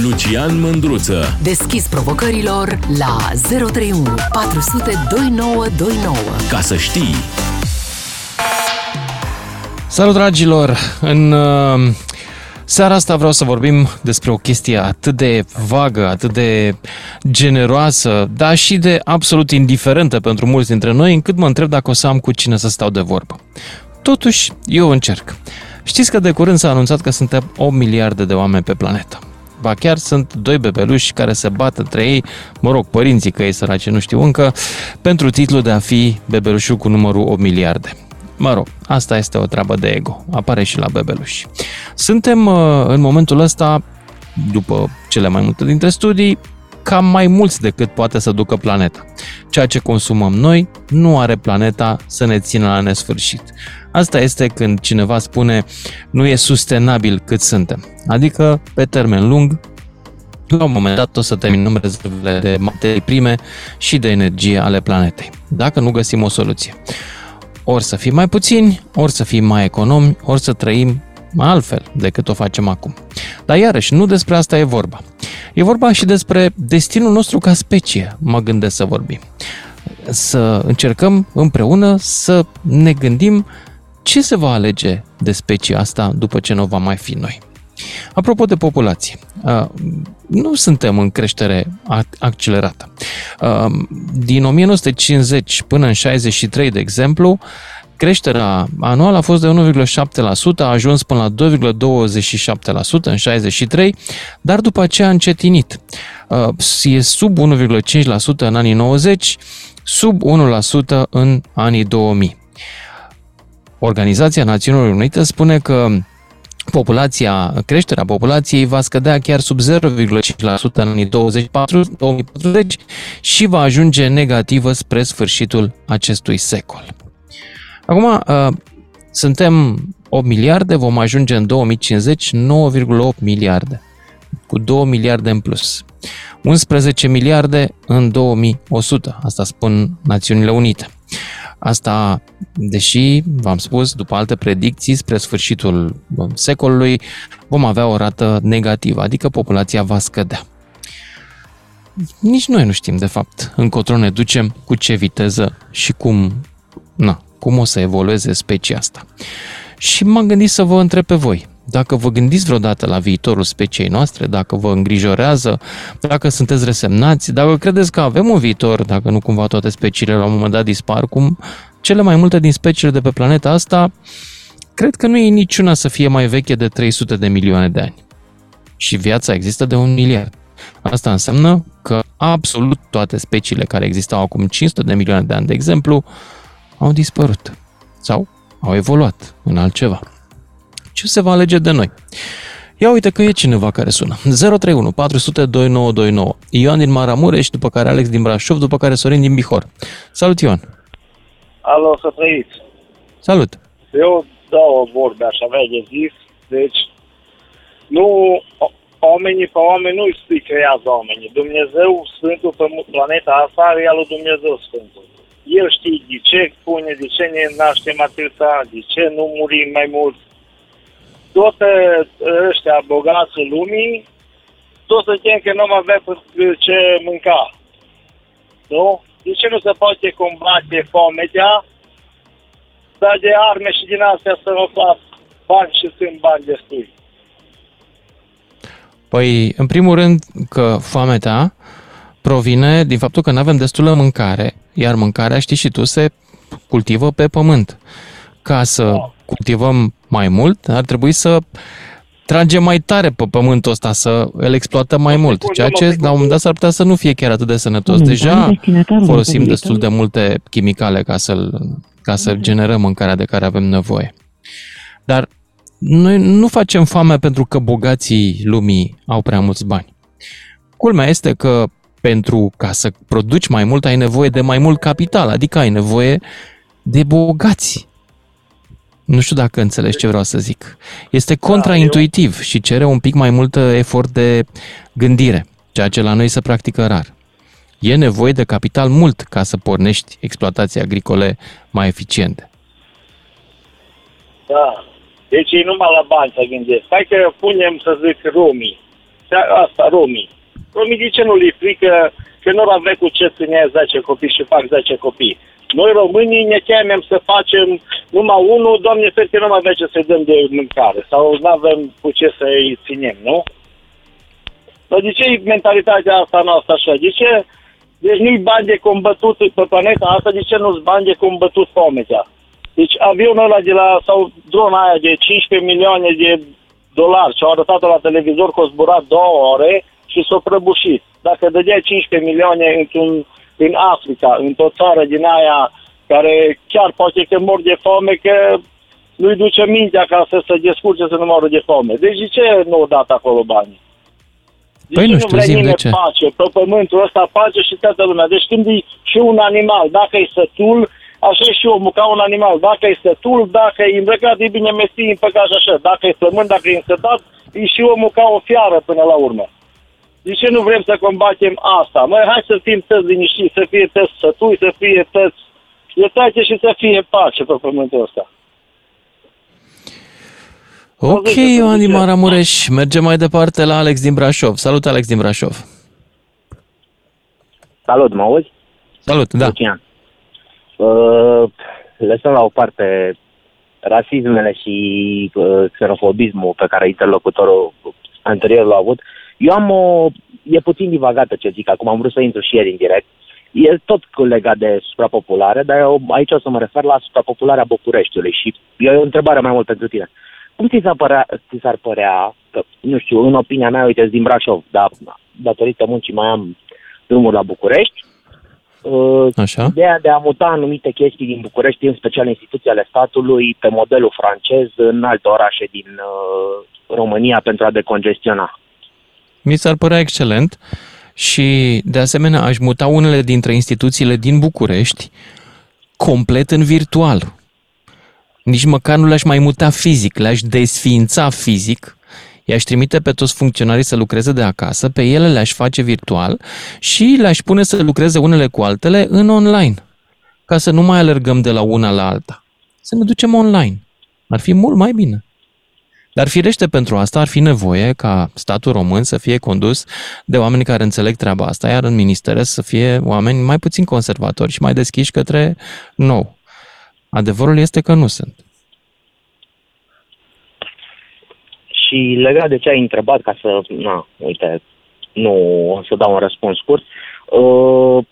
Lucian Mândruță Deschis provocărilor la 031 400 2929 Ca să știi Salut dragilor! În uh, seara asta vreau să vorbim despre o chestie atât de vagă, atât de generoasă, dar și de absolut indiferentă pentru mulți dintre noi, încât mă întreb dacă o să am cu cine să stau de vorbă. Totuși, eu încerc. Știți că de curând s-a anunțat că suntem 8 miliarde de oameni pe planetă. Ba chiar sunt doi bebeluși care se bat între ei, mă rog, părinții că ei săraci nu știu încă, pentru titlul de a fi bebelușul cu numărul 8 miliarde. Mă rog, asta este o treabă de ego. Apare și la bebeluși. Suntem uh, în momentul ăsta, după cele mai multe dintre studii, cam mai mulți decât poate să ducă planeta. Ceea ce consumăm noi nu are planeta să ne țină la nesfârșit. Asta este când cineva spune nu e sustenabil cât suntem. Adică, pe termen lung, la un moment dat o să terminăm rezervele de materii prime și de energie ale planetei, dacă nu găsim o soluție. Ori să fim mai puțini, ori să fim mai economi, ori să trăim altfel decât o facem acum. Dar iarăși, nu despre asta e vorba. E vorba și despre destinul nostru ca specie, mă gândesc să vorbim. Să încercăm împreună să ne gândim ce se va alege de specia asta după ce nu va mai fi noi. Apropo de populație, nu suntem în creștere accelerată. Din 1950 până în 63, de exemplu, creșterea anuală a fost de 1,7%, a ajuns până la 2,27% în 63, dar după aceea a încetinit. E sub 1,5% în anii 90, sub 1% în anii 2000. Organizația Națiunilor Unite spune că populația, creșterea populației va scădea chiar sub 0,5% în anii 2040 și va ajunge negativă spre sfârșitul acestui secol. Acum, uh, suntem 8 miliarde, vom ajunge în 2050 9,8 miliarde, cu 2 miliarde în plus. 11 miliarde în 2100, asta spun Națiunile Unite. Asta, deși, v-am spus, după alte predicții, spre sfârșitul secolului, vom avea o rată negativă, adică populația va scădea. Nici noi nu știm, de fapt, încotro ne ducem, cu ce viteză și cum, na, cum o să evolueze specia asta. Și m-am gândit să vă întreb pe voi, dacă vă gândiți vreodată la viitorul speciei noastre, dacă vă îngrijorează, dacă sunteți resemnați, dacă credeți că avem un viitor, dacă nu cumva toate speciile la un moment dat dispar, cum cele mai multe din speciile de pe planeta asta, cred că nu e niciuna să fie mai veche de 300 de milioane de ani. Și viața există de un miliard. Asta înseamnă că absolut toate speciile care existau acum 500 de milioane de ani, de exemplu, au dispărut sau au evoluat în altceva ce se va alege de noi. Ia uite că e cineva care sună. 031 400 2929. Ioan din Maramureș, după care Alex din Brașov, după care Sorin din Bihor. Salut, Ioan! Alo, să trăiți! Salut! Eu două vorbe aș avea de zis. Deci, nu, oamenii pe oameni nu îi creează oamenii. Dumnezeu Sfântul pe planeta asta are al lui Dumnezeu Sfântul. El știe de ce pune, de ce ne naștem atâta, de ce nu murim mai mult, toate ăștia bogații lumii, toți suntem că nu avea ce mânca. Nu? De ce nu se poate combate fometea, dar de arme și din astea să nu fac bani și sunt bani destui? Păi, în primul rând că foamea provine din faptul că nu avem destulă mâncare, iar mâncarea, știi și tu, se cultivă pe pământ. Ca să da cultivăm mai mult, ar trebui să tragem mai tare pe pământul ăsta, să îl exploatăm mai mult, ceea ce la un moment dat s-ar putea să nu fie chiar atât de sănătos. Deja folosim destul de multe chimicale ca, să ca să generăm mâncarea de care avem nevoie. Dar noi nu facem foame pentru că bogații lumii au prea mulți bani. Culmea este că pentru ca să produci mai mult ai nevoie de mai mult capital, adică ai nevoie de bogați. Nu știu dacă înțelegi ce vreau să zic. Este da, contraintuitiv da, și cere un pic mai mult efort de gândire, ceea ce la noi se practică rar. E nevoie de capital mult ca să pornești exploatații agricole mai eficiente. Da. Deci e numai la bani să gândesc. Hai că punem, să zic, romii. ăștia, asta, romii. Romii de ce nu li frică că nu avea cu ce ține 10 copii și fac 10 copii? Noi românii ne temem să facem numai unul, doamne că nu mai avea ce să dăm de mâncare sau nu avem cu ce să-i ținem, nu? Dar de ce e mentalitatea asta noastră așa? De ce? Deci nu-i bani de combătut pe planeta asta, de ce nu-s bani de combătut foametea? Deci avionul ăla de la, sau drona aia de 15 milioane de dolari și au arătat-o la televizor că a zburat două ore și s-a prăbușit. Dacă dădea 15 milioane într-un, în Africa, într-o țară din aia care chiar poate că mor de foame, că nu-i duce mintea ca să se descurce să nu moră de foame. Deci de ce nu au dat acolo banii? De păi ce nu știu, vrea zi de ce. pace pe pământul ăsta, pace și toată lumea. Deci când e și un animal, dacă e sătul, așa e și omul, ca un animal. Dacă e sătul, dacă e îmbrăcat, e bine mestii împăcat și așa. Dacă e flămând, dacă e însătat, e și omul ca o fiară până la urmă. De ce nu vrem să combatem asta? Măi, hai să fim toți liniștiți, să fie toți sătui, să fie toți iertați și să fie pace pe pământul ăsta. Ok, Ioan din Maramureș. Mergem mai departe la Alex din Brașov. Salut, Alex din Brașov. Salut, mă auzi? Salut, da. Lucian. Uh, lăsăm la o parte rasismele și uh, xenofobismul pe care interlocutorul anterior l-a avut. Eu am o... E puțin divagată ce zic acum, am vrut să intru și ieri în direct. E tot legat de suprapopulare, dar eu aici o să mă refer la suprapopularea Bucureștiului și e o întrebare mai mult pentru tine. Cum ți s-ar părea, ți s-ar părea că, nu știu, în opinia mea, uite, din Brașov, dar datorită muncii mai am drumul la București, uh, Așa. ideea de a muta anumite chestii din București, în special instituții ale statului, pe modelul francez în alte orașe din uh, România pentru a decongestiona. Mi s-ar părea excelent și, de asemenea, aș muta unele dintre instituțiile din București complet în virtual. Nici măcar nu le-aș mai muta fizic, le-aș desființa fizic, i-aș trimite pe toți funcționarii să lucreze de acasă, pe ele le-aș face virtual și le-aș pune să lucreze unele cu altele în online, ca să nu mai alergăm de la una la alta. Să ne ducem online. Ar fi mult mai bine. Dar firește pentru asta ar fi nevoie ca statul român să fie condus de oameni care înțeleg treaba asta, iar în ministere să fie oameni mai puțin conservatori și mai deschiși către nou. Adevărul este că nu sunt. Și legat de ce ai întrebat, ca să, na, uite, nu o să dau un răspuns scurt, uh,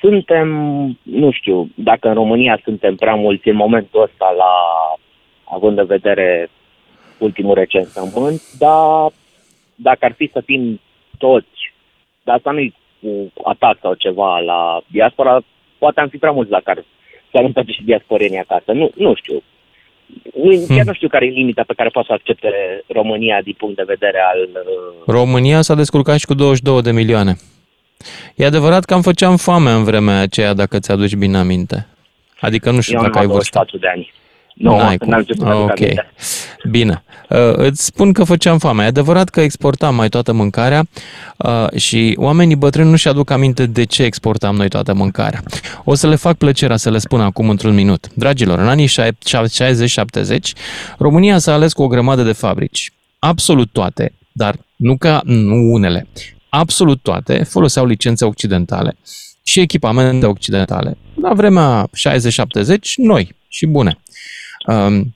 suntem, nu știu, dacă în România suntem prea mulți în momentul ăsta la, având în vedere ultimul recensământ, dar dacă ar fi să fim toți, dar asta nu-i cu atac sau ceva la diaspora, poate am fi prea mulți la care să întoarce și diasporenii acasă. Nu, nu știu. Nu, chiar nu știu care e limita pe care poate să accepte România din punct de vedere al... uh, România s-a descurcat și cu 22 de milioane. E adevărat că am făceam foame în vremea aceea, dacă ți-aduci bine aminte. Adică nu știu Eu dacă am ai vârstă. 24 de ani. Nu, N-ai n-am cum. ce să aduc ok. aminte. Bine. Uh, îți spun că făceam foame. E adevărat că exportam mai toată mâncarea uh, și oamenii bătrâni nu-și aduc aminte de ce exportam noi toată mâncarea. O să le fac plăcerea să le spun acum într-un minut. Dragilor, în anii 60-70, România s-a ales cu o grămadă de fabrici. Absolut toate, dar nu ca nu unele. Absolut toate foloseau licențe occidentale și echipamente occidentale. La vremea 60-70, noi și bune. Um,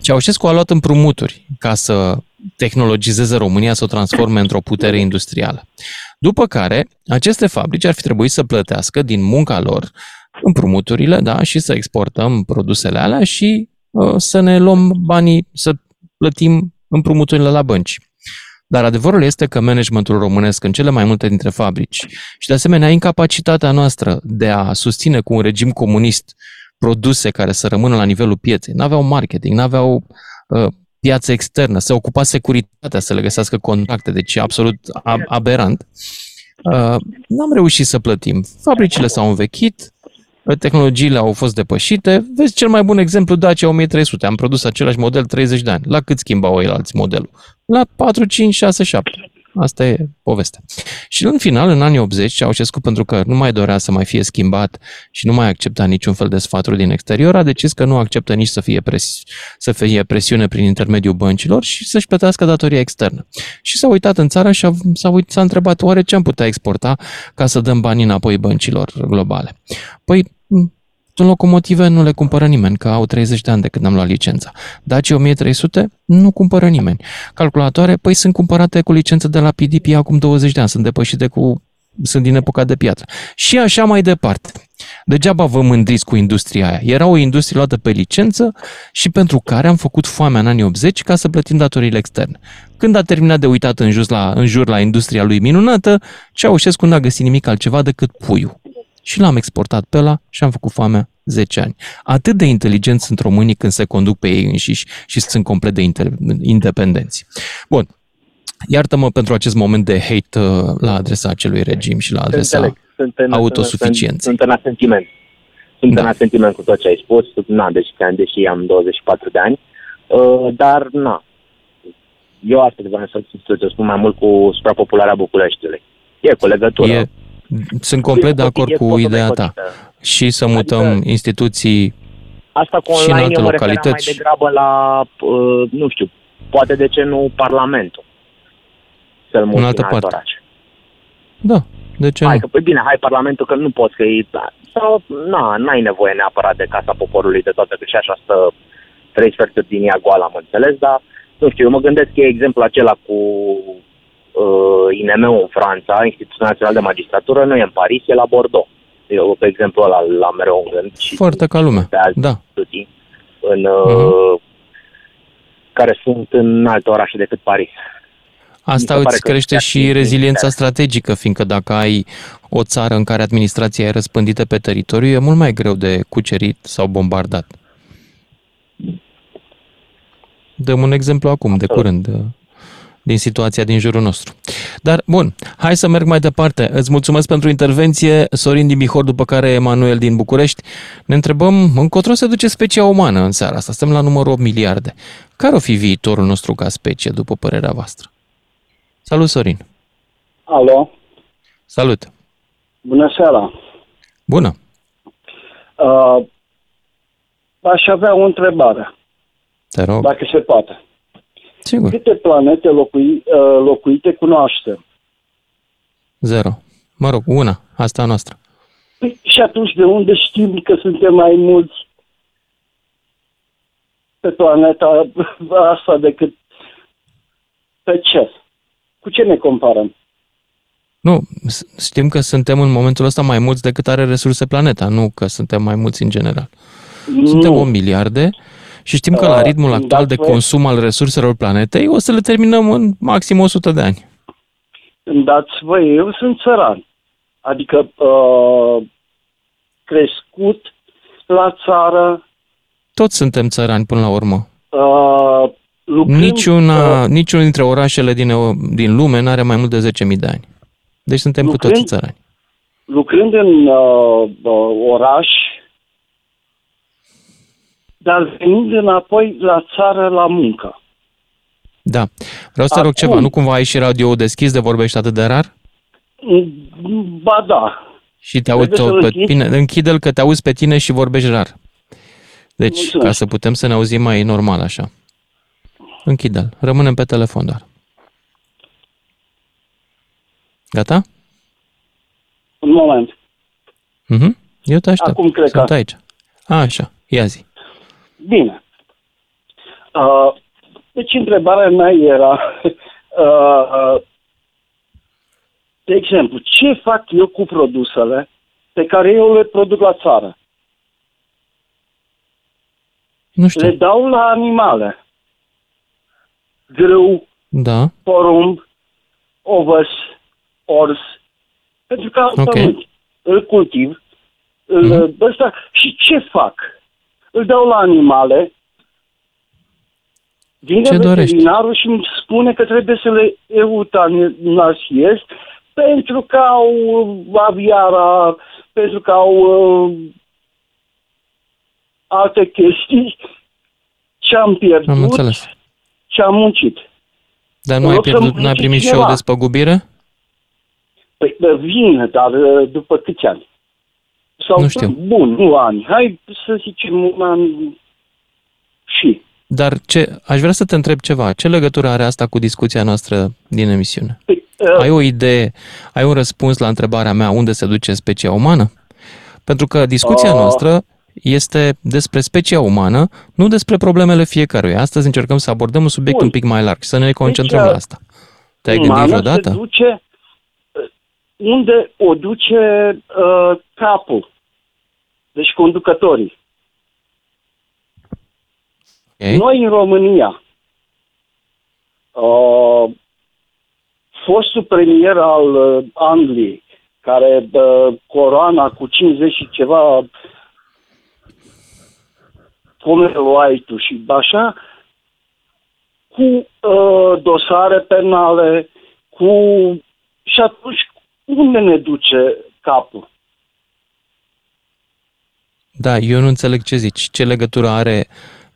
Ceaușescu a luat împrumuturi ca să tehnologizeze România, să o transforme într-o putere industrială. După care, aceste fabrici ar fi trebuit să plătească din munca lor împrumuturile da, și să exportăm produsele alea și uh, să ne luăm banii, să plătim împrumuturile la bănci. Dar adevărul este că managementul românesc în cele mai multe dintre fabrici și de asemenea incapacitatea noastră de a susține cu un regim comunist produse care să rămână la nivelul pieței, n-aveau marketing, n-aveau uh, piață externă, se ocupa securitatea să le găsească contracte, deci e absolut ab- aberant. Uh, n-am reușit să plătim. Fabricile s-au învechit, uh, tehnologiile au fost depășite. Vezi cel mai bun exemplu, Dacia 1300. Am produs același model 30 de ani. La cât schimbau ei alți modelul? La 4, 5, 6, 7. Asta e povestea. Și în final, în anii 80, Ceaușescu, pentru că nu mai dorea să mai fie schimbat și nu mai accepta niciun fel de sfaturi din exterior, a decis că nu acceptă nici să fie, pres- să fie presiune prin intermediul băncilor și să-și plătească datoria externă. Și s-a uitat în țară și a, s-a, uit, s-a întrebat oare ce am putea exporta ca să dăm bani înapoi băncilor globale. Păi, în locomotive nu le cumpără nimeni, că au 30 de ani de când am luat licența. Daci 1300 nu cumpără nimeni. Calculatoare, păi sunt cumpărate cu licență de la PDP acum 20 de ani, sunt depășite cu sunt din epoca de piatră. Și așa mai departe. Degeaba vă mândriți cu industria aia. Era o industrie luată pe licență și pentru care am făcut foamea în anii 80 ca să plătim datoriile externe. Când a terminat de uitat în, jur la, în jur la industria lui minunată, Ceaușescu n-a găsit nimic altceva decât puiul și l-am exportat pe ăla și am făcut foamea 10 ani. Atât de inteligenți sunt românii când se conduc pe ei înșiși și sunt complet de independenți. Bun, iartă-mă pentru acest moment de hate uh, la adresa acelui regim și la adresa Înțeleg. sunt în, autosuficienței. Sunt, sunt în asentiment. Sunt da. în asentiment cu tot ce ai spus, na, deci, deși am 24 de ani, uh, dar na, eu asta vreau să, să spun mai mult cu suprapopularea Bucureștiului. E cu legătură. E, sunt complet de acord cu ideea ta. Și să mutăm adică, instituții Asta cu online și în alte eu localități. mai degrabă la, uh, nu știu, poate de ce nu Parlamentul să-l în altă parte. Oraș. Da, de ce hai, nu? Că, păi bine, hai Parlamentul că nu poți, că e, da, sau, na, n-ai nevoie neapărat de Casa Poporului de toate, că și așa stă trei sferturi din ea goală, am înțeles, dar nu știu, eu mă gândesc că e exemplul acela cu uh, INM-ul în Franța, Institutul Național de Magistratură, nu e în Paris, e la Bordeaux. Eu, pe exemplu, ăla la mereu în gând. Și Foarte ca lumea, da. Studii în, uh-huh. care sunt în alte orașe decât Paris. Asta îți crește și reziliența strategică, fiindcă dacă ai o țară în care administrația e răspândită pe teritoriu, e mult mai greu de cucerit sau bombardat. Dăm un exemplu acum, de curând din situația din jurul nostru. Dar, bun, hai să merg mai departe. Îți mulțumesc pentru intervenție, Sorin din Bihor, după care Emanuel din București. Ne întrebăm încotro se duce specia umană în seara asta. Suntem la numărul 8 miliarde. Care o fi viitorul nostru ca specie, după părerea voastră? Salut, Sorin! Alo! Salut! Bună seara! Bună! Uh, aș avea o întrebare. Te rog. Dacă se poate. Sigur. Câte planete locui, uh, locuite cunoaștem? Zero. Mă rog, una. Asta a noastră. Păi, și atunci de unde știm că suntem mai mulți pe planeta asta decât pe ce? Cu ce ne comparăm? Nu, știm că suntem în momentul ăsta mai mulți decât are resurse planeta, nu că suntem mai mulți în general. Nu. Suntem o miliarde și știm că la uh, ritmul actual de consum al resurselor planetei o să le terminăm în maxim 100 de ani. Îmi dați voi, eu sunt țăran. Adică uh, crescut la țară. Toți suntem țărani până la urmă. Uh, lucrând, Niciuna, uh, niciunul dintre orașele din, din lume nu are mai mult de 10.000 de ani. Deci suntem lucrând, cu toții țărani. Lucrând în uh, uh, oraș, dar venind înapoi la țară la muncă. Da. Vreau să te rog ceva, nu cumva ai și radio deschis de vorbești atât de rar? Ba da. Și te aud pe tine, închide-l că te auzi pe tine și vorbești rar. Deci, Mulțumesc. ca să putem să ne auzim mai normal așa. Închide-l. Rămânem pe telefon doar. Gata? Un moment. Mhm. Eu te aștept. Acum cred Sunt că... aici. A, așa. Ia zi. Bine. Uh, deci întrebarea mea era, uh, de exemplu, ce fac eu cu produsele pe care eu le produc la țară? Nu știu. Le dau la animale. Grâu, da. porumb, ovăs, ors. Pentru că okay. pământ. Îl cultiv. Îl, mm-hmm. ăsta, și ce fac? Îl dau la animale, vine Ce veterinarul dorești? și îmi spune că trebuie să le eutanasiez pentru că au aviara, pentru că au uh, alte chestii ce am pierdut, am înțeles. ce am muncit. Dar nu În ai, loc să pierdut, nu ai mănânce primit și o cineva. despăgubire? Păi bă, vine, dar uh, după câți ani? Sau, Nu știu. Bun, nu ani. Hai să zicem un an și. Dar ce, aș vrea să te întreb ceva. Ce legătură are asta cu discuția noastră din emisiune? Păi, uh, Ai o idee, ai un răspuns la întrebarea mea unde se duce specia umană? Pentru că discuția Uh. noastră este despre specia umană, nu despre problemele fiecăruia. Astăzi încercăm să abordăm un subiect Bun. un pic mai larg și să ne concentrăm Deci, la asta. Te-ai gândit umană vreodată? Se duce uh, unde o duce uh, capul. Deci conducătorii. Okay. Noi în România, uh, fostul premier al uh, Angliei, care uh, coroana cu 50 și ceva Commonwealth-ul și așa, cu uh, dosare penale, cu... Și atunci, unde ne duce capul? Da, eu nu înțeleg ce zici. Ce legătură are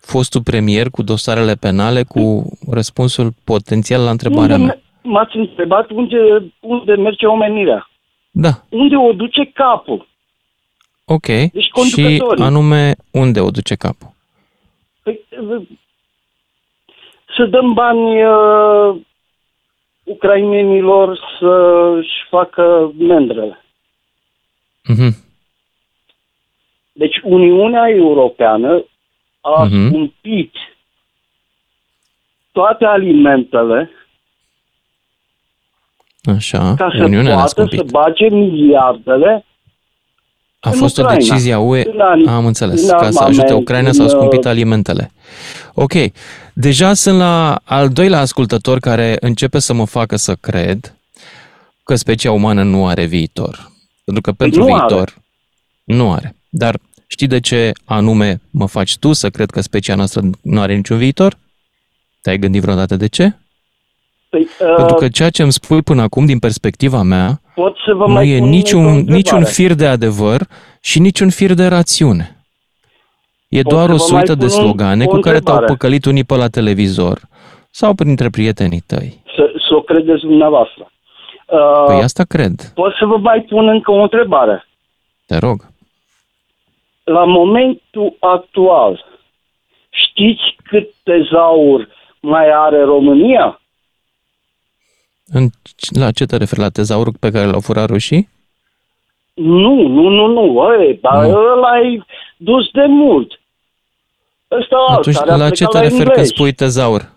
fostul premier cu dosarele penale cu răspunsul potențial la întrebarea unde mea? me- M-ați întrebat unde, unde merge omenirea. Da, Unde o duce capul? ok. Deci și conducătorii. anume unde o duce capul? Păi, uh, să dăm bani uh, ucrainenilor să-și facă mendrele. Mhm. Deci Uniunea Europeană a Mhm. uh-huh. scumpit toate alimentele Așa, ca să Uniunea le-a poată scumpit. să bage miliardele A în fost o Ucraina. decizie a UE, În ani- am înțeles, în ca să ajute armament, Ucraina în, s-au scumpit uh, alimentele. Ok, deja sunt la al doilea ascultător care începe să mă facă să cred că specia umană nu are viitor. Pentru că pentru Păi nu are. viitor nu are. Dar știi de ce anume mă faci tu să cred că specia noastră nu are niciun viitor? Te-ai gândit vreodată de ce? Păi, uh, Pentru că ceea ce îmi spui până acum, din perspectiva mea, pot să vă nu mai e pun încă o niciun, întrebare. niciun fir de adevăr și niciun fir de rațiune. E Pot doar să o vă mai suită de pun slogane o cu care te-au întrebare? păcălit unii pe la televizor sau printre prietenii tăi. Să, să o credeți dumneavoastră. Uh, Păi asta cred. Pot să vă mai pun încă o întrebare. Te rog. La momentul actual, știți cât tezaur mai are România? În, la ce te referi? La tezaurul pe care l-au furat rușii? Nu, nu, nu, nu, ăi, dar Nu. ăla e dus de mult. Ăsta alt, Atunci, care a la ce plecat te la referi când englezi. spui tezaur?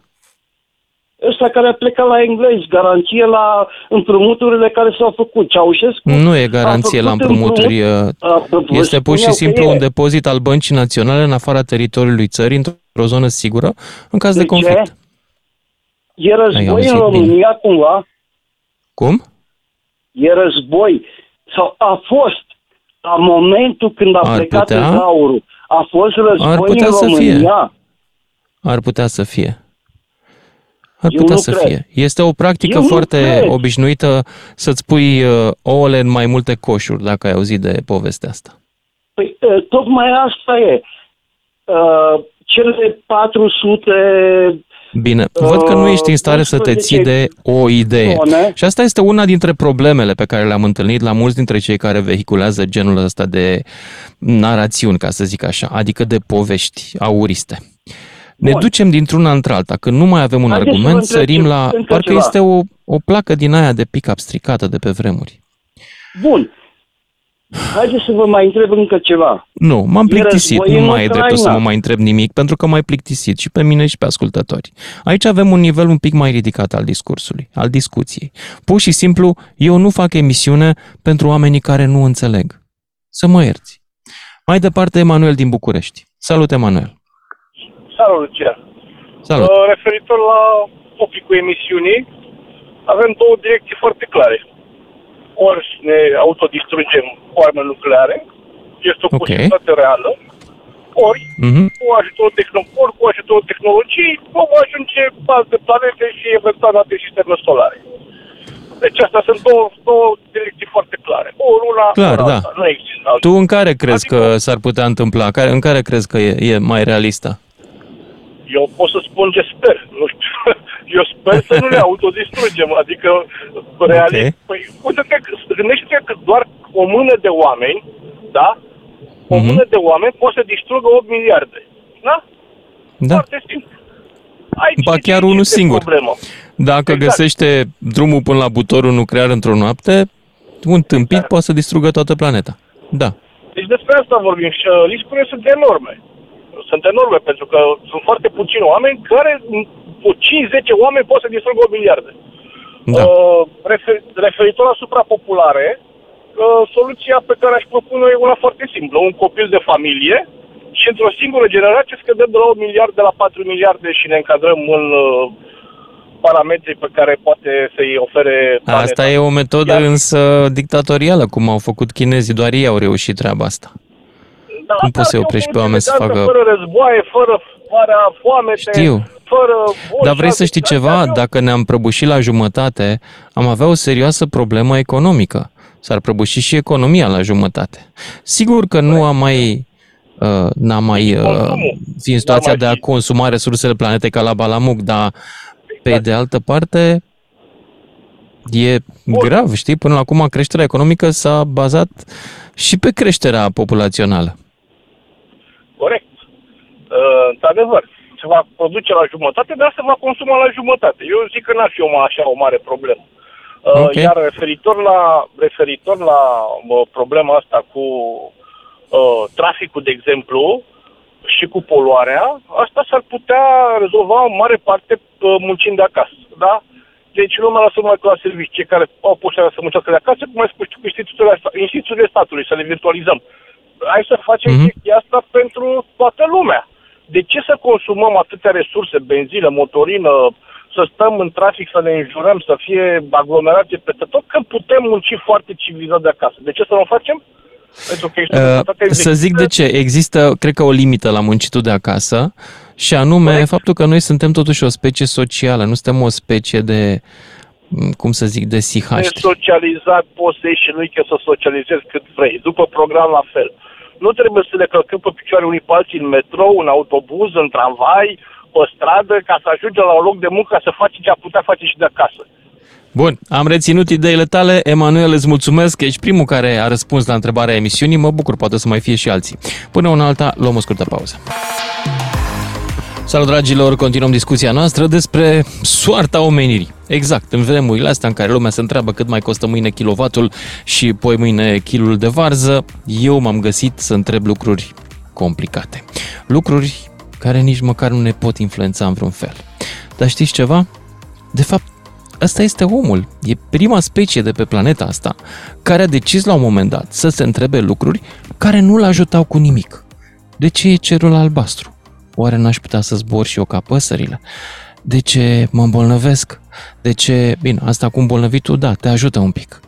Ăsta care a plecat la englezi, garanție la împrumuturile care s-au făcut. Ceaușescu Nu e a garanție la făcut împrumuturi. împrumut- uh, a, vă Este pur și spuneau că simplu e. un depozit al băncii naționale în afara teritoriului țării, într-o zonă sigură, în caz de, De ce? conflict. E Ai război auzit în România cumva? Cum? E război? Sau a fost la momentul când a Ar plecat putea. tezaurul? A fost război Ar putea în să fie. România? Ar putea să fie. Ar Eu putea nu să cred. fie. Este o practică Eu nu foarte cred. obișnuită să-ți pui uh, ouăle în mai multe coșuri, dacă ai auzit de povestea asta. Păi, uh, tocmai asta e. Uh, cele 400 Bine, văd că nu ești în stare să te 11 ții de o idee. zone, Și asta este una dintre problemele pe care le-am întâlnit la mulți dintre cei care vehiculează genul ăsta de narațiuni, ca să zic așa, adică de povești auriste. Ne Bun. ducem dintr-una într-alta, când nu mai avem un Haideți să vă argument, întreb sărim ce- la... încă Parcă ceva. este o, o placă din aia de pick-up stricată de pe vremuri. Bun. Haideți să vă mai întreb încă ceva. Nu, m-am E plictisit, război nu în mai e dreptul să mă Ucraina. mai întreb nimic, pentru că m-ai plictisit și pe mine și pe ascultători. Aici avem un nivel un pic mai ridicat al discursului, al discuției. Pur și simplu, eu nu fac emisiune pentru oamenii care nu înțeleg. Să mă ierți. Mai departe, Emanuel din București. Salut, Emanuel. Salut, Lucian. Salut. Uh, referitor la topicul emisiunii, avem două direcții foarte clare. Ori ne autodistrugem cu arme nucleare, este o Ok. posibilitate reală, ori Mhm. cu ajutorul, tehno- ori cu ajutorul tehnologiei vom ajunge pe alte planete și eventual alte sisteme solare. Deci astea sunt două, două direcții foarte clare. Ori una, Clar, ori da. alta. Nu există altă. Tu în care crezi Adică- că s-ar putea întâmpla? Care- În care crezi că e, e mai realistă? Eu pot să spun ce sper. Nu știu. Eu sper să nu ne autodistrugem. Adică, realist, Ok. păi, uite-te, că- gândește-te că doar o mână de oameni, da? O Mhm. mână de oameni poate să distrugă 8 miliarde. Da? Da. Foarte simplu. Aici Ba chiar unul este singur. Problemă. Dacă Exact. găsește drumul până la butorul nuclear într-o noapte, un tâmpit Exact. poate să distrugă toată planeta. Da. Deci despre asta vorbim și uh, riscurile sunt enorme. Sunt enorme pentru că sunt foarte puțini oameni care cu 5-10 oameni pot să distrugă 8 miliarde. Da. Uh, refer, referitor la suprapopulare, uh, soluția pe care aș propune e una foarte simplă. Un copil de familie și într-o singură generație scădem de la 8 miliarde la 4 miliarde și ne încadrăm în uh, parametrii pe care poate să-i ofere planeta. Asta e o metodă Iar- însă dictatorială, cum au făcut chinezii, doar ei au reușit treaba asta. Da, Cum poți asta să-i ar fi o oprești pe soluție oameni să elegantă, facă- Fără războaie, fără fără foamete, Știu. fără... boli Dar și vrei să alte- știi Astea ceva? ar fi o- Dacă ne-am prăbușit la jumătate, am avea o serioasă problemă economică. S-ar prăbuși și economia la jumătate. Sigur că nu am mai uh, n-am mai uh, Consumul. fi în situația N-ar de mai a fi. consuma resursele planetei ca la Balamuc, dar pe Exact. de altă parte e grav, știi? Până acum creșterea economică s-a bazat și pe creșterea populațională. Corect. Uh, într-adevăr, se va produce la jumătate, dar se va consuma la jumătate. Eu zic că n-ar fi o, ma- așa o mare problemă. Uh, Ok. Iar referitor la, referitor la uh, problema asta cu uh, traficul, de exemplu, și cu poluarea, asta s-ar putea rezolva în mare parte uh, muncind de acasă, da? Deci nu mai lăsăm mai la servicii, cei care au posibilitatea să muncească de acasă, cum ai spus tu, cu instituțiile, sta- instituțiile statului, să le virtualizăm. Hai să facem Mhm. mm-hmm. chestia asta pentru toată lumea. De ce să consumăm atâtea resurse, benzină, motorină, să stăm în trafic, să ne înjurăm, să fie aglomerație peste tot, că putem munci foarte civilizat de acasă. De ce să nu o facem? Pentru că ești o Uh, societate să zic de execută- ce. Există, cred că, o limită la muncitul de acasă și anume Corect. faptul că noi suntem totuși o specie socială, nu suntem o specie de, m, cum să zic, de sihaștri. Nesocializat poți să ieși și nu că să socializezi cât vrei. După program la fel. Nu trebuie să le călcăm pe picioare unii pe alții în metrou, în autobuz, în tramvai, pe stradă, ca să ajungem la un loc de muncă, ca să faci ce a putea face și de acasă. Bun, am reținut ideile tale. Emanuel, îți mulțumesc că ești primul care a răspuns la întrebarea emisiunii. Mă bucur, poate să mai fie și alții. Până una alta, luăm o scurtă pauză. Salut, dragilor! Continuăm discuția noastră despre soarta omenirii. Exact, în vremurile astea în care lumea se întreabă cât mai costă mâine kilovatul și poi mâine kilul de varză, eu m-am găsit să întreb lucruri complicate. Lucruri care nici măcar nu ne pot influența în vreun fel. Dar știți ceva? De fapt, Asta este omul. E prima specie de pe planeta asta care a decis la un moment dat să se întrebe lucruri care nu-l ajutau cu nimic. De ce e cerul albastru? Oare n-aș putea să zbor și eu ca păsările? De ce mă îmbolnăvesc? De ce... Bine, asta cu îmbolnăvitul, da, te ajută un pic.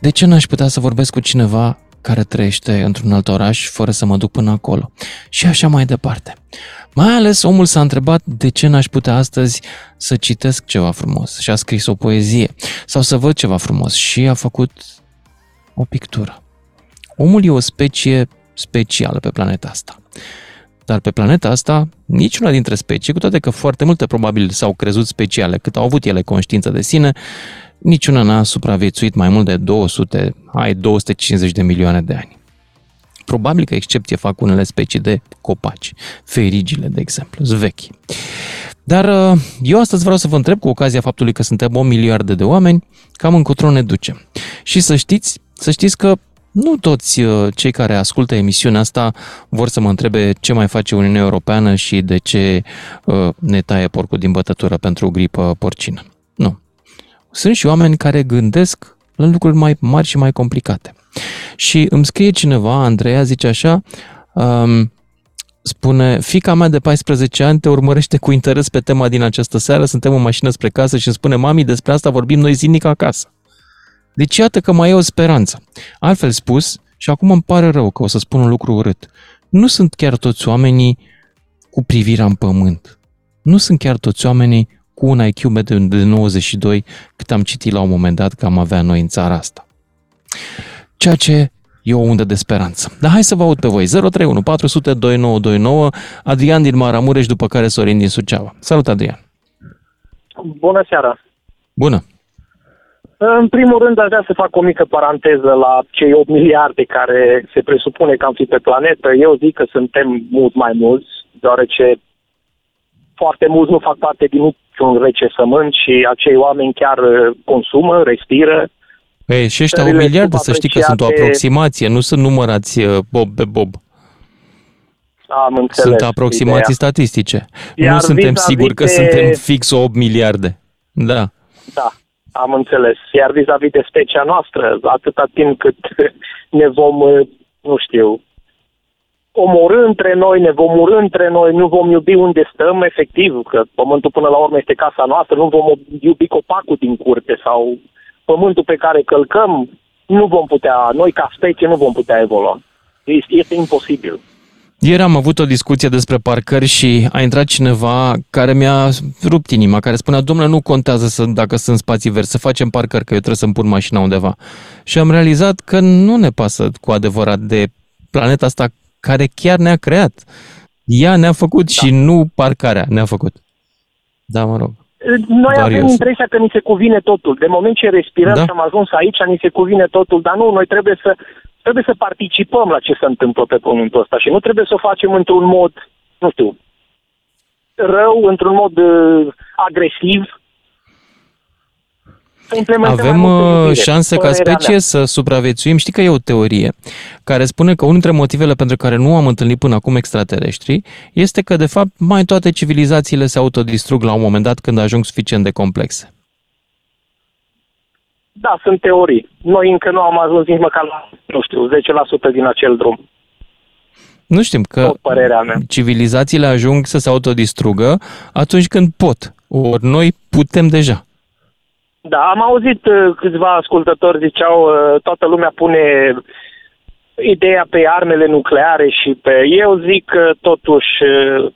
De ce n-aș putea să vorbesc cu cineva care trăiește într-un alt oraș fără să mă duc până acolo? Și așa mai departe. Mai ales omul s-a întrebat de ce n-aș putea astăzi să citesc ceva frumos și a scris o poezie sau să văd ceva frumos și a făcut o pictură. Omul e o specie specială pe planeta asta. Dar pe planeta asta, niciuna dintre specii, cu toate că foarte multe probabil s-au crezut speciale cât au avut ele conștiință de sine, niciuna n-a supraviețuit mai mult de 200, ai 250 de milioane de ani. Probabil că excepție fac unele specii de copaci, ferigile, de exemplu, sunt vechi. Dar uh, eu astăzi vreau să vă întreb, cu ocazia faptului că suntem o miliarde de oameni, cam încotro ne ducem. Și să știți, să știți că nu toți uh, cei care ascultă emisiunea asta vor să mă întrebe ce mai face Uniunea Europeană și de ce uh, ne taie porcul din bătătură pentru gripă porcină. Nu. Sunt și oameni care gândesc la lucruri mai mari și mai complicate. Și îmi scrie cineva, Andreea, zice așa, um, spune, fica mea de 14 ani te urmărește cu interes pe tema din această seară, suntem în mașină spre casă și îmi spune, mami, despre asta vorbim noi zilnic acasă. Deci iată că mai e o speranță. Altfel spus, și acum îmi pare rău că o să spun un lucru urât, nu sunt chiar toți oamenii cu privirea în pământ. Nu sunt chiar toți oamenii cu un IQ mediu de 92 cât am citit la un moment dat că am avea noi în țara asta. Ceea ce e o undă de speranță. Dar hai să vă aud pe voi. 031 400 2929, Adrian din Maramureș, după care Sorin din Suceava. Salut, Adrian! Bună seara! Bună! În primul rând, aș vrea să fac o mică paranteză la cei 8 miliarde care se presupune că am fi pe planetă. Eu zic că suntem mult mai mulți, deoarece foarte mulți nu fac parte din niciun recesământ și acei oameni chiar uh, consumă, respiră. Ei, și ăștia 8 miliarde, să știi că sunt o aproximație, nu sunt numărați uh, bob pe bob. Am înțeles Sunt aproximații ideea. statistice. Iar nu suntem vis-a-vis siguri că de- suntem fix 8 miliarde. Da. Da, am înțeles. Iar vis-a-vis de specia noastră, atâta timp cât ne vom, uh, nu știu, omorâ între noi, ne vom urâ între noi, nu vom iubi unde stăm, efectiv, că pământul până la urmă este casa noastră, nu vom iubi copacul din curte sau pământul pe care călcăm, nu vom putea, noi ca specie nu vom putea evolua. Este, este imposibil. Ieri am avut o discuție despre parcări și a intrat cineva care mi-a rupt inima, care spunea, domnule, nu contează să, dacă sunt spații verzi, să facem parcări, că eu trebuie să-mi pun mașina undeva. Și am realizat că nu ne pasă cu adevărat de planeta asta care chiar ne-a creat. Ea ne-a făcut da. și nu parcarea ne-a făcut. Da, mă rog. Noi Doar avem eu sunt. impresia că ni se cuvine totul. De moment ce respirăm Da. și am ajuns aici, ni se cuvine totul, dar nu, noi trebuie să, trebuie să participăm la ce se întâmplă pe pământul ăsta și nu trebuie să o facem într-un mod, nu știu, rău, într-un mod uh, agresiv. Să implementăm mai Avem multă uh, iubire, șanse ca părerea specie mea. să supraviețuim. Știi că e o teorie care spune că unul dintre motivele pentru care nu am întâlnit până acum extraterestri este că, de fapt, mai toate civilizațiile se autodistrug la un moment dat când ajung suficient de complexe. Da, sunt teorii. Noi încă nu am ajuns nici măcar la, nu știu, 10% din acel drum. Nu știm că Tot părerea mea. civilizațiile ajung să se autodistrugă atunci când pot. Ori noi putem deja. Da, am auzit uh, câțiva ascultători ziceau uh, toată lumea pune ideea pe armele nucleare și pe... Eu zic că totuși uh,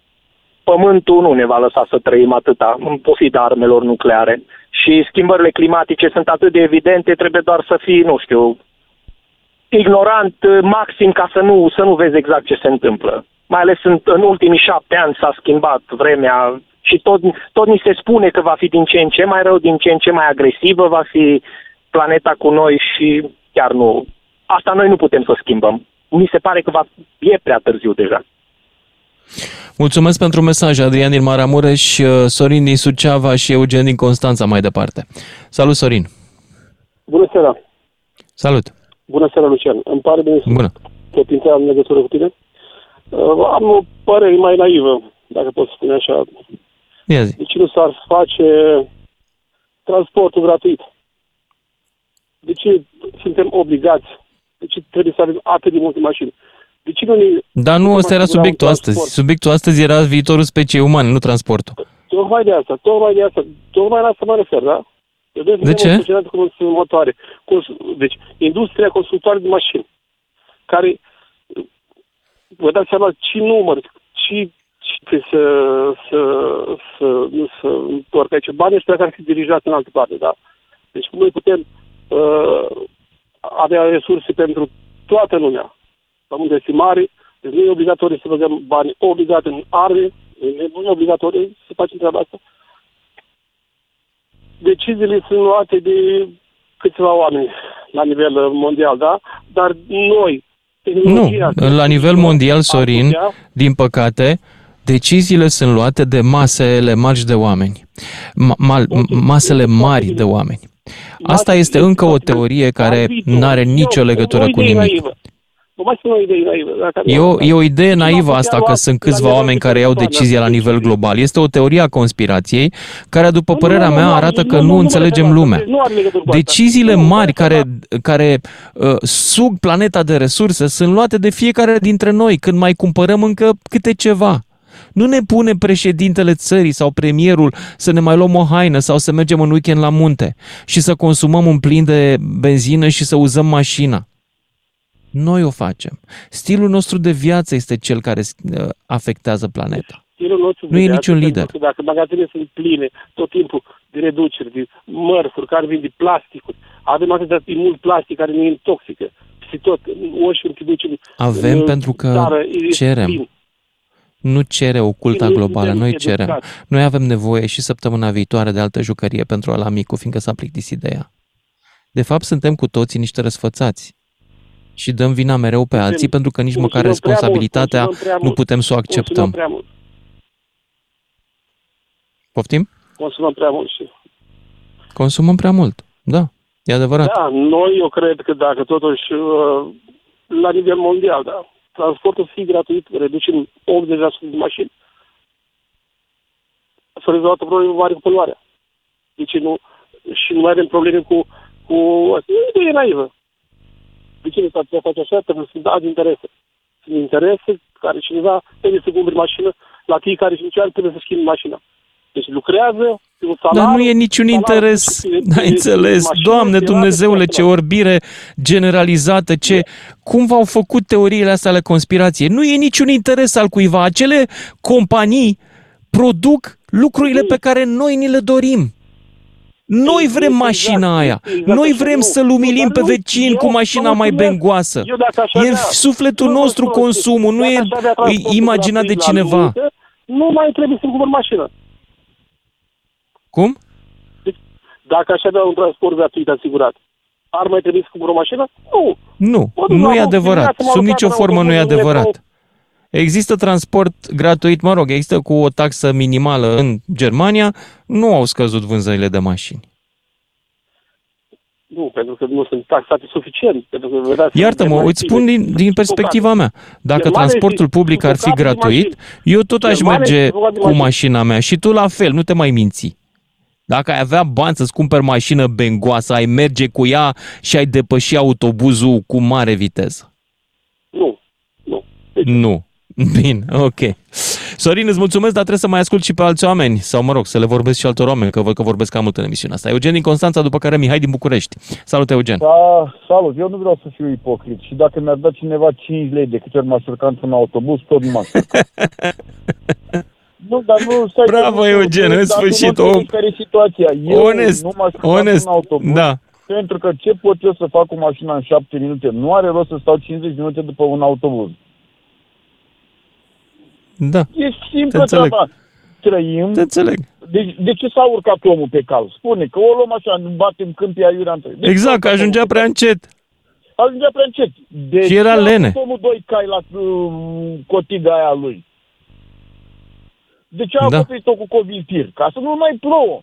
pământul nu ne va lăsa să trăim atâta în pofida armelor nucleare. Și schimbările climatice sunt atât de evidente, trebuie doar să fii, nu știu, ignorant uh, maxim ca să nu, să nu vezi exact ce se întâmplă. Mai ales în, în ultimii șapte ani s-a schimbat vremea și tot, tot ni se spune că va fi din ce în ce mai rău, din ce în ce mai agresivă va fi planeta cu noi și chiar nu. Asta noi nu putem să schimbăm. Mi se pare că va, e prea târziu deja. Mulțumesc pentru mesaj, Adrian din Maramureș, uh, Sorin din Suceava și Eugen din Constanța mai departe. Salut, Sorin! Bună seara! Salut! Bună seara, Lucian! Îmi pare bine să Bună! tot intrat în legătură cu tine. Uh, am o părere mai naivă, dacă pot spune așa. Ia zi. De ce nu s-ar face transportul gratuit? De ce suntem obligați? De ce trebuie să avem atât de multe mașini? De ce nu ne... Dar nu ăsta era asigura un subiectul transport? astăzi. Subiectul astăzi era viitorul speciei umane, nu transportul. Tocmai de asta, tocmai de asta, tocmai la asta mă refer, da? Eu vreau să De vedem ce? o societate consumatoare. Cons- deci, industria constructoare de mașini, care, vă dați seama ce număr, ce, ce trebuie să, să, să, nu să întorc aici. Banii ăștia care fi dirijați în altă parte, da? Deci noi putem uh, avea resurse pentru toată lumea. Pământul este mare, deci nu e obligatoriu să băgăm bani obligat în arme, nu e obligatoriu să facem treaba asta. Deciziile sunt luate de câțiva oameni la nivel uh, mondial, da? Dar noi, Nu, tehnologia... la nivel mondial, am Sorin, putea- din păcate, deciziile sunt luate de masele mari de oameni. Ma- mal- masele mari de oameni. Asta este încă o teorie care nu are nicio legătură cu nimic. Vă mai spun o idee naivă. dacă- E o, e o idee Și m-am naivă putea asta lua că sunt la câțiva nivel oameni de care iau persoană decizia la nivel decizii. global. Este o teorie a conspirației care, după Nu, părerea nu, mea, nu, arată nu, că nu, nu nu, înțelegem nu, nu, lumea. nu are legătură cu asta. Deciziile Nu, mari asta, care, da. care uh, sug planeta de resurse sunt luate de fiecare dintre noi când mai cumpărăm încă câte ceva. Nu ne pune președintele țării sau premierul să ne mai luăm o haină sau să mergem în weekend la munte și să consumăm un plin de benzină și să uzăm mașina. Noi o facem. Stilul nostru de viață este cel care uh, afectează planeta. Stilul nostru Nu e de viață, niciun pentru lider. că Dacă magazinele sunt pline tot timpul de reduceri, de mărfuri care vin de plasticuri, avem atât de mult plastic care ne intoxică, peste tot, în Oș, în Tibuceni. Avem în pentru că țară, e cerem. plin. Nu cere oculta Noi globală, suntem noi cerem. educați. Noi avem nevoie și săptămâna viitoare de altă jucărie pentru ala micu, fiindcă s-a plictisit de ea. De fapt, suntem cu toții niște răsfățați. Și dăm vina mereu pe Suntem- alții pentru că nici măcar consumăm prea mult, responsabilitatea consumăm prea nu mult, putem să o Consumăm acceptăm. prea mult. Poftim? Consumăm prea mult și... Consumăm prea mult. Da, e adevărat. Da, noi eu cred că dacă totuși uh, la nivel mondial, da, transportul să fie gratuit, reducem 80% din mașini. Să rezolvă problemă mare cu poluarea. Deci nu, și nu mai avem probleme cu, cu nu e naivă. De ce s-ar putea face așa? Trebuie să dați interese. Sunt interese care cineva trebuie să cumpere mașină, la fiecare 5 ani trebuie să schimbi mașina. Deci lucrează, pe un salariu, Dar nu e niciun salariul interes, de- de- n-ai de- înțeles, de mașină, Doamne de Dumnezeule, rate, ce orbire generalizată, ce... Cum v-au făcut teoriile astea ale conspirației? Nu e niciun interes al cuiva. Acele companii produc lucrurile pe care noi ni le dorim. Noi vrem Exact, mașina aia. exact Noi așa, vrem nu. să-l Nu, umilim dar pe nu, vecin eu cu mașina vă mai mulțumesc. bengoasă. Eu dacă aș E avea- sufletul Nu vă nostru spun, consumul, nu dacă e aș avea transportul imaginat de gratuit la cineva. limită, Nu mai trebuie să-mi cumpăr mașină. Cum? Dacă aș avea un transport gratuit asigurat, ar mai trebui să cumpăr o mașină? Nu. Nu, Mă duc nu la e loc, adevărat. dimineața mă Sub rog, nicio la formă nu e autobuz, în adevărat. Metro. Există transport gratuit, mă rog, există cu o taxă minimală în Germania, nu au scăzut vânzările de mașini. Nu, pentru că nu sunt taxate suficient. Pentru că, vedeți, Iartă-mă, Germania îți spun din, din perspectiva mea. Dacă Germania transportul este public ar fi sufocată de gratuit, eu tot aș Germania merge este sufocată de cu mașini. mașina mea și tu la fel, nu te mai minți. Dacă ai avea bani să-ți cumperi mașină bengoasă, ai merge cu ea și ai depăși autobuzul cu mare viteză. Nu, nu. Nu. Bine, ok. Sorin, îți mulțumesc, dar trebuie să mai ascult și pe alți oameni, sau mă rog, să le vorbesc și altor oameni, că văd că vorbesc cam mult în emisiunea asta. Eugen din Constanța, după care Mihai din București. Salut, Eugen. Da, salut, eu nu vreau să fiu ipocrit și dacă mi-ar da cineva 5 lei de câte ori m-aș urca într-un autobuz, tot nu m-aș urca. Nu, dar nu, stai Bravo, că nu- Eugen, în dar tu nu sfârșit, înțelegi om. care e situația. Eu Onest, nu m-aș urca onest, într-un autobuz, da. pentru că ce pot eu să fac cu mașina în 7 minute? Nu are rost să stau 50 minute după un autobuz. Da, E Te simplă înțeleg. treaba. Trăim. te înțeleg. De, de ce s-a urcat omul pe cal? Spune că o luăm așa, nu batem câmpii aiurea între. De ce s-a Exact, că urcat ajungea omul pe prea cal? încet. Ajungea prea încet. De Și era ce a lene. avut omul doi cai la uh, cotiga aia lui? De ce a Da. acoperit-o cu coviltir? Ca să nu mai plouă.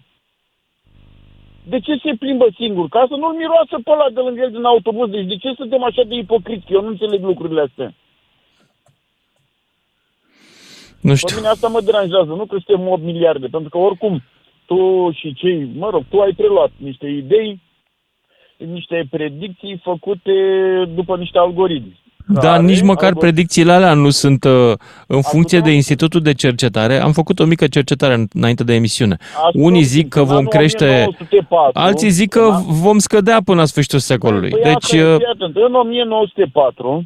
De ce se plimbă singur? Ca să nu-l miroasă pe ăla de lângă el din autobuz. Deci de ce suntem așa de ipocriți? Eu nu înțeleg lucrurile astea. Nu Pe știu. mine asta mă deranjează, nu că suntem 8 miliarde, pentru că oricum tu și cei, mă rog, tu ai preluat niște idei, niște predicții făcute după niște algoritmi. Dar care nici măcar algori- predicțiile alea nu sunt uh, în funcție putea- de Institutul de Cercetare. Am făcut o mică cercetare în- înainte de emisiune. Ascult, Unii zic că în vom anul crește, 1904, alții zic că în an- vom scădea până la sfârșitul secolului. Păi Deci, asta e, uh, fii atent, în 1904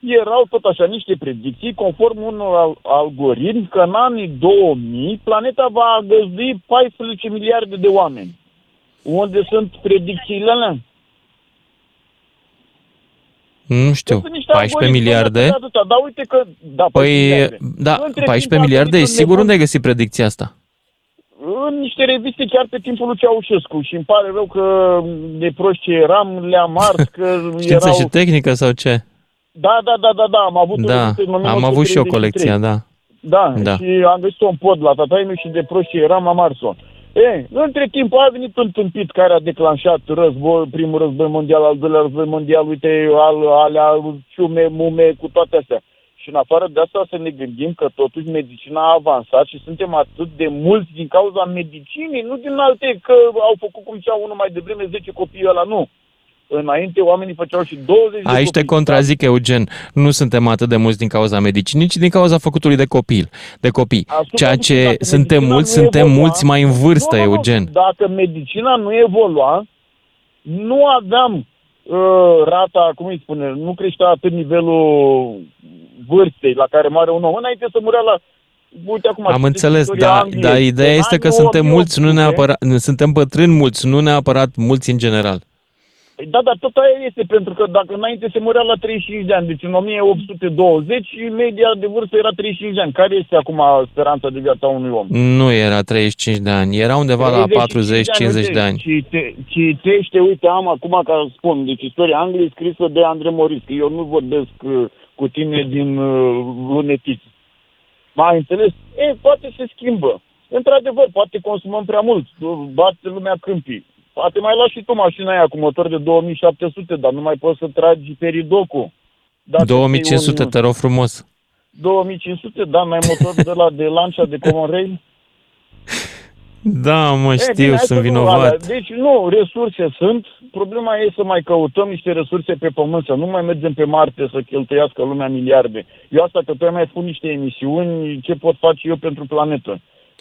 erau tot așa niște predicții conform unor al- algoritmi că în anii 2000 planeta va găzdui 14 miliarde de oameni. Unde sunt predicțiile alea? nu știu, Sunt niște 14 algoritmi miliarde? de atâta, Dar uite că... Da, Păi, miliarde. da, Între 14 timp a miliarde, venit e un sigur nebun unde ai găsit predicția asta? În niște reviste chiar pe timpul lui Ceaușescu și îmi pare rău că de proști ce eram, le-am ars, că Știință erau... și tehnică sau ce? Da, da, da, da, da, am avut o Da, revistă în am avut și eu 1933. colecția, da. Da, Da. și am găsit-o în pod la tataie meu și de proști ce eram, am ars-o. E, între timp a venit un tâmpit care a declanșat război, primul război mondial, al doilea război mondial, uite, al, alea, ciume, mume, cu toate astea. Și în afară de asta să ne gândim că totuși medicina a avansat și suntem atât de mulți din cauza medicinii, nu din alte că au făcut cum zicea unul mai devreme 10 copii ăla, nu. Înainte oamenii făceau și 20 de Aici te copii. contrazic, Eugen. Nu suntem atât de mulți din cauza medicinii, ci din cauza făcutului de copil, de copii. Ascultă, Ceea dacă ce suntem medicina mulți, nu suntem evolua- mulți mai în vârstă, nu, nu, nu. Eugen. Dacă medicina nu evolua, nu aveam uh, rata, cum îi spune, nu creștea atât nivelul vârstei la care moare un om. Înainte să murea la... Uite acum, Am citeți înțeles, istoria dar Angliei. da, ideea În este că anii suntem mulți, nu 1800, neapărat, suntem bătrâni mulți, nu neapărat mulți în general. Păi da, dar tot aia este, pentru că dacă înainte se murea la 35 de ani, deci în 1820 media de vârstă era 35 de ani. Care este acum speranța de viață a unui om? Nu era 35 de ani, era undeva la 40-50 de ani. Cite, citește, uite, am acum ca să spun, deci istoria Angliei scrisă de Andre Moris, că eu nu vorbesc uh, cu tine din uh, lunetiți. M-ai înțeles? E, poate se schimbă. Într-adevăr, poate consumăm prea mult, bate lumea câmpii Poate mai lași și tu mașina aia cu motor de 2700, dar nu mai poți să tragi peridocul. 2500, un... te rog frumos. 2500, da, mai motor de la de Lancia de Common Rail? Da, mă, știu, bine, sunt vinovat. Deci, nu, resurse sunt. Problema e să mai căutăm niște resurse pe pământ, să nu mai mergem pe Marte să cheltuiască lumea miliarde. Eu asta că tu mai spun niște emisiuni, ce pot face eu pentru planetă.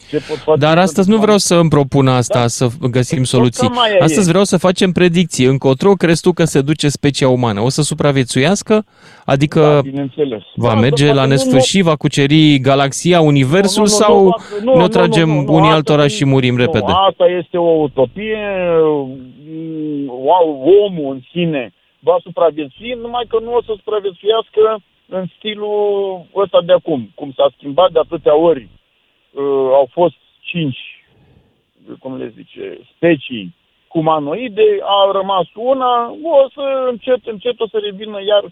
Ce pot face Dar astăzi nu vreau să îmi propun asta, da? să găsim soluții. Astăzi vreau să facem predicții. Încotro crezi tu că se duce specia umană? O să supraviețuiască? Adică da, va da, merge la nesfârșit, va cuceri galaxia, universul nu, nu, sau nu, nu, ne tragem nu, nu, unii altora și murim nu, repede? Asta este o utopie. Omul în sine va supraviețui, numai că nu o să supraviețuiască în stilul ăsta de acum, cum s-a schimbat de atâtea ori uh, au fost cinci, cum le zice, specii humanoide, a rămas una, o să încet, încet o să revină iar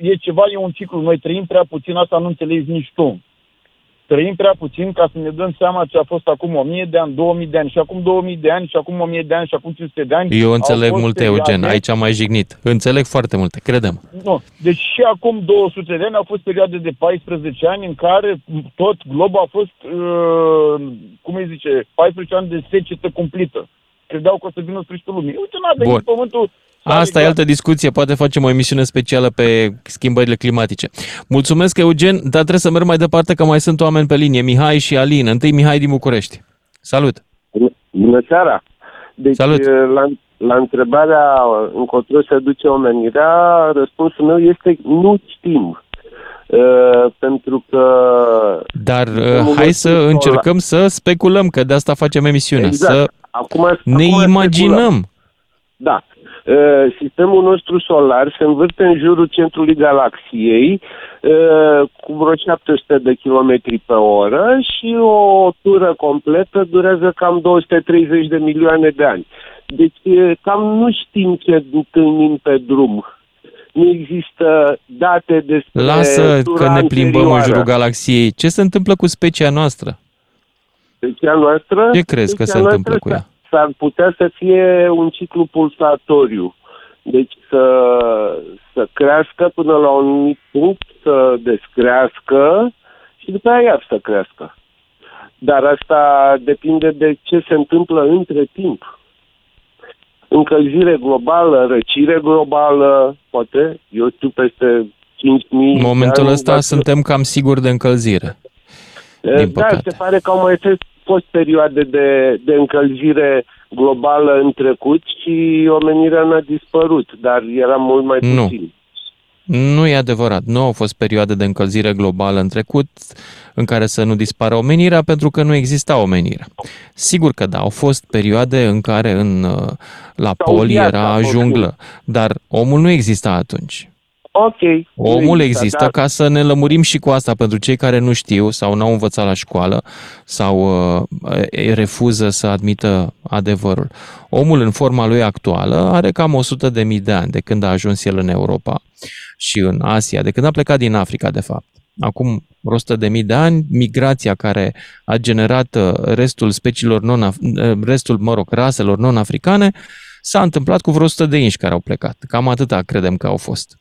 e ceva, e un ciclu, noi trăim prea puțin, asta nu înțelegi nici tu trăim prea puțin ca să ne dăm seama ce a fost acum 1000 de ani, 2000 de ani și acum 2000 de ani și acum 1000 de ani și acum 500 de ani. Eu înțeleg multe, Eugen, aici am mai jignit. Înțeleg foarte multe, credem. Nu, deci și acum 200 de ani au fost perioade de 14 ani în care tot globul a fost, uh, cum îi zice, 14 ani de secetă cumplită. Credeau că o să vină sfârșitul lumii. Uite, n-a venit Bun. pământul Asta e altă discuție, poate facem o emisiune specială pe schimbările climatice. Mulțumesc, Eugen, dar trebuie să merg mai departe că mai sunt oameni pe linie. Mihai și Alin. Întâi Mihai din București. Salut! Bună seara! Deci, Salut! La, la întrebarea încotro se duce omenirea, răspunsul meu este nu știm. Uh, pentru că... Dar uh, hai să încercăm să speculăm, că de asta facem emisiunea. Exact. Să acum, ne acum imaginăm. Speculăm. Da. Uh, sistemul nostru solar se învârte în jurul centrului galaxiei uh, cu vreo 700 de km pe oră și o tură completă durează cam 230 de milioane de ani. Deci uh, cam nu știm ce întâlnim pe drum. Nu există date despre Lasă că ne plimbăm anterioară. în jurul galaxiei. Ce se întâmplă cu specia noastră? Specia noastră? Ce crezi că se întâmplă cu ea? S-ar putea să fie un ciclu pulsatoriu. Deci să, să crească până la un anumit punct, să descrească și după aia iar să crească. Dar asta depinde de ce se întâmplă între timp. Încălzire globală, răcire globală, poate, eu știu, peste 5.000 În momentul ăsta suntem cam siguri de încălzire. Din da, păcate. se pare că au mai fost perioade de, de încălzire globală în trecut și omenirea n-a dispărut, dar era mult mai Nu. puțin. Nu e adevărat. Nu au fost perioade de încălzire globală în trecut în care să nu dispară omenirea pentru că nu exista omenirea. Sigur că da, au fost perioade în care în, uh, la Sau pol viața, era oricum. junglă, dar omul nu exista atunci. Ok. Omul Nu există dar- ca să ne lămurim și cu asta pentru cei care nu știu sau n-au învățat la școală sau uh, refuză să admită adevărul. Omul în forma lui actuală are cam 100 de mii de ani de când a ajuns el în Europa și în Asia, de când a plecat din Africa, de fapt. Acum vreo 100 de mii de ani, migrația care a generat uh, restul speciilor non restul, mă rog, raselor non-africane s-a întâmplat cu vreo 100 de inși care au plecat. Cam atâta credem că au fost.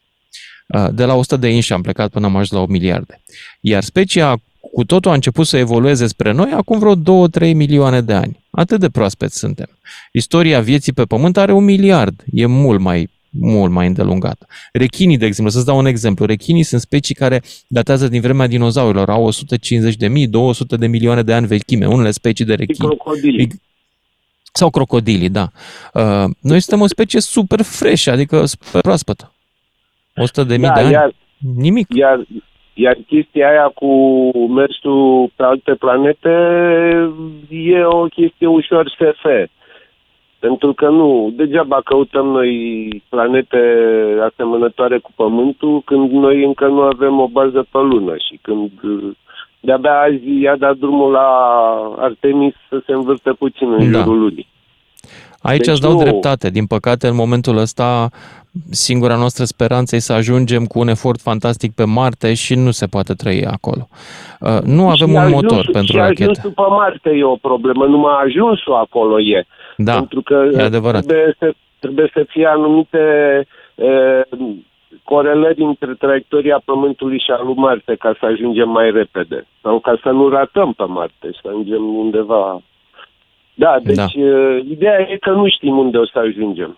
Uh, De la 100 de inși am plecat până am ajuns la 8 miliarde. Iar specia cu totul a început să evolueze spre noi acum vreo 2-3 milioane de ani. Atât de proaspeți suntem. Istoria vieții pe pământ are un miliard. E mult mai mult mai îndelungată. Rechinii, de exemplu, să-ți dau un exemplu. Rechinii sunt specii care datează din vremea dinozaurilor, au 150 de mii, 200 de milioane de ani vechime, unele specii de Și rechini. crocodilii. Sau crocodilii, da. Uh, Noi suntem o specie super fresh, adică super proaspătă. 100 de mii Da, de ani. iar, Nimic. iar, iar chestia aia cu mersul pe alte planete e o chestie ușor SF. Pentru că nu, degeaba căutăm noi planete asemănătoare cu Pământul când noi încă nu avem o bază pe lună și când uh, de-abia azi i-a dat drumul la Artemis să se învârte puțin în Da. jurul lunii. Aici Deci îți dau nu- dreptate. Din păcate, în momentul ăsta, singura noastră speranță e să ajungem cu un efort fantastic pe Marte și nu se poate trăi acolo. Uh, Nu avem Și un ajunsul- motor pentru și rachete. ajunsul pe Marte e o problemă, numai ajunsul acolo e. Da, pentru că e adevărat. Trebuie, să, trebuie să fie anumite e, corelări între traiectoria Pământului și a lui Marte ca să ajungem mai repede. Sau ca să nu ratăm pe Marte, să ajungem undeva... Da, deci Da. da. ideea e că nu știm unde o să ajungem.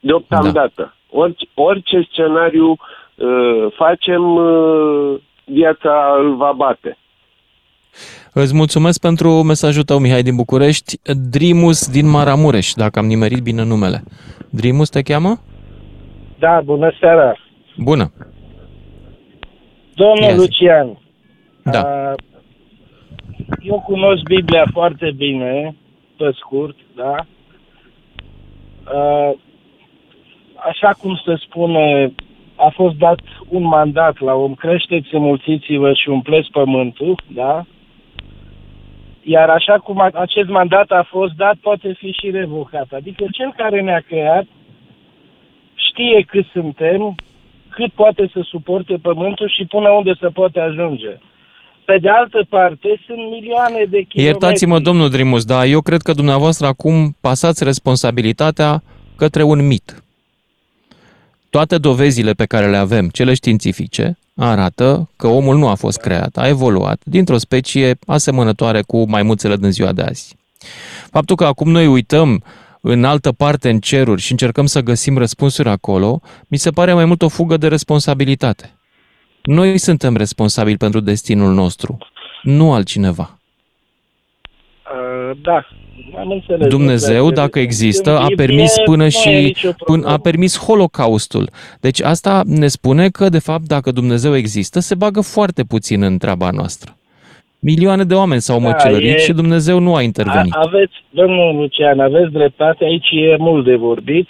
Deocamdată. Da. Orice, orice scenariu uh, facem, uh, viața îl va bate. Îți mulțumesc pentru mesajul tău, Mihai din București. Drimus din Maramureș, dacă am nimerit bine numele. Drimus te cheamă? Da, bună seara. Bună. Domnul Ia zi. Lucian, Da. a, eu cunosc Biblia foarte bine, pe scurt, da? A, Așa cum se spune, a fost dat un mandat la om, creșteți, înmulțiți-vă și umpleți pământul, da? Iar așa cum a, acest mandat a fost dat, poate fi și revocat. Adică cel care ne-a creat știe cât suntem, cât poate să suporte pământul și până unde se poate ajunge. Pe de altă parte, sunt milioane de kilometri. Iertați-mă, domnul Drimus, dar eu cred că dumneavoastră acum pasați responsabilitatea către un mit. Toate dovezile pe care le avem, cele științifice, arată că omul nu a fost creat, a evoluat dintr-o specie asemănătoare cu maimuțele din ziua de azi. Faptul că acum noi uităm în altă parte în ceruri și încercăm să găsim răspunsuri acolo, mi se pare mai mult o fugă de responsabilitate. Noi suntem responsabili pentru destinul nostru, nu altcineva. Uh, da, am înțeles. Dumnezeu, Înțeles. dacă există, În a Biblie permis până nu e și nicio până, problemă. a permis Holocaustul. Deci asta ne spune că, de fapt, dacă Dumnezeu există, se bagă foarte puțin în treaba noastră. Milioane de oameni s-au Da, măcelărit e- și Dumnezeu nu a intervenit. A, aveți, domnul Lucian, aveți dreptate, aici e mult de vorbit.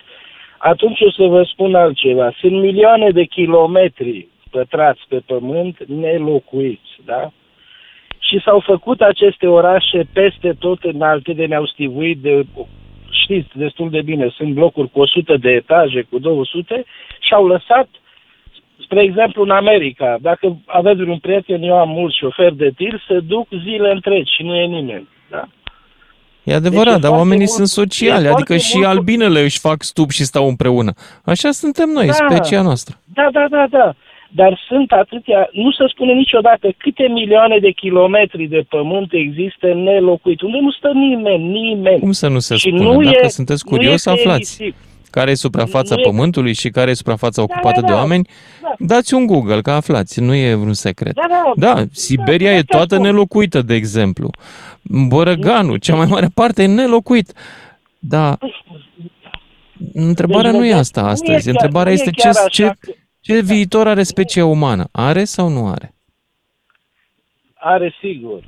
Atunci o să vă spun altceva. Sunt milioane de kilometri pătrați pe pământ nelocuiți, da? Și s-au făcut aceste orașe peste tot înalte de ne-au stivuit de, știți destul de bine, sunt blocuri cu 100 de etaje, cu 200 și au lăsat Spre exemplu, în America, dacă aveți un prieten, eu am mulți șoferi de tir, se duc zile întregi și nu e nimeni. Da? E adevărat, Deci e dar foarte oamenii mult- sunt sociali, e adică foarte și mult- albinele își fac stup și stau împreună. Așa suntem noi, Da. specia noastră. Da, da, da, da. Dar sunt atâtea, nu se spune niciodată câte milioane de kilometri de pământ există nelocuit, unde nu stă nimeni, nimeni. Cum să nu se Și spune? nu Dacă e- sunteți nu e curios, că e aflați. risip. Care e suprafața Nu e- pământului și care e suprafața ocupată da, de da. oameni? Da. Dați un Google, că aflați, nu e vreun secret. Da, da. Da, Siberia Da, e asta toată spun. nelocuită, de exemplu. Bărăganul, cea mai mare parte, e nelocuit. Da, întrebarea Deci, nu e vedeți, asta nu e astăzi. chiar- Întrebarea nu e este ce, chiar așa ce, că- ce viitor are specia umană? Are sau nu are? Are sigur.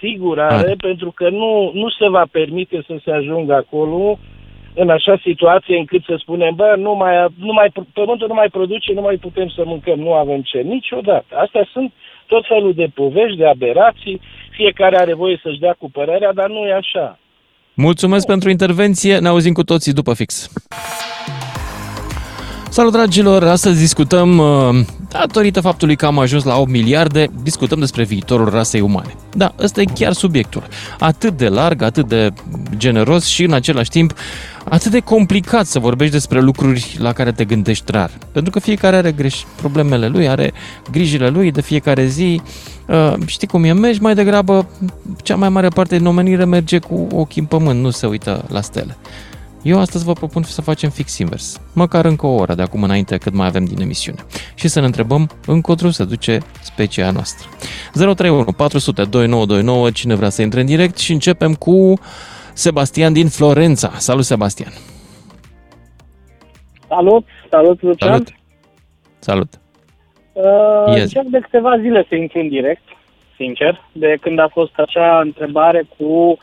Sigur are, Are. pentru că nu, nu se va permite să se ajungă acolo în așa situație încât să spunem, bă, nu mai, nu mai, pământul nu mai produce, nu mai putem să mâncăm, nu avem ce. Niciodată. Astea sunt tot felul de povești, de aberații, fiecare are voie să-și dea cu părerea, dar nu e așa. Mulțumesc pentru intervenție, ne auzim cu toții după fix. Salut dragilor, astăzi discutăm, uh, datorită faptului că am ajuns la 8 miliarde, discutăm despre viitorul rasei umane. Da, ăsta e chiar subiectul. Atât de larg, atât de generos și în același timp atât de complicat să vorbești despre lucruri la care te gândești rar. Pentru că fiecare are greș problemele lui, are grijile lui de fiecare zi. Uh, știi cum e, mergi mai degrabă, cea mai mare parte din omenire merge cu ochii în pământ, nu se uită la stele. Eu astăzi vă propun să facem fix invers, măcar încă o oră de acum înainte cât mai avem din emisiune și să ne întrebăm încotro se duce specia noastră. 031 400 2929, cine vrea să intre în direct și începem cu Sebastian din Florența. Salut, Sebastian! Salut, salut Lucian. Salut! Salut! Uh, Yes. Încerc de câteva zile să intru în direct, sincer, de când a fost acea întrebare cu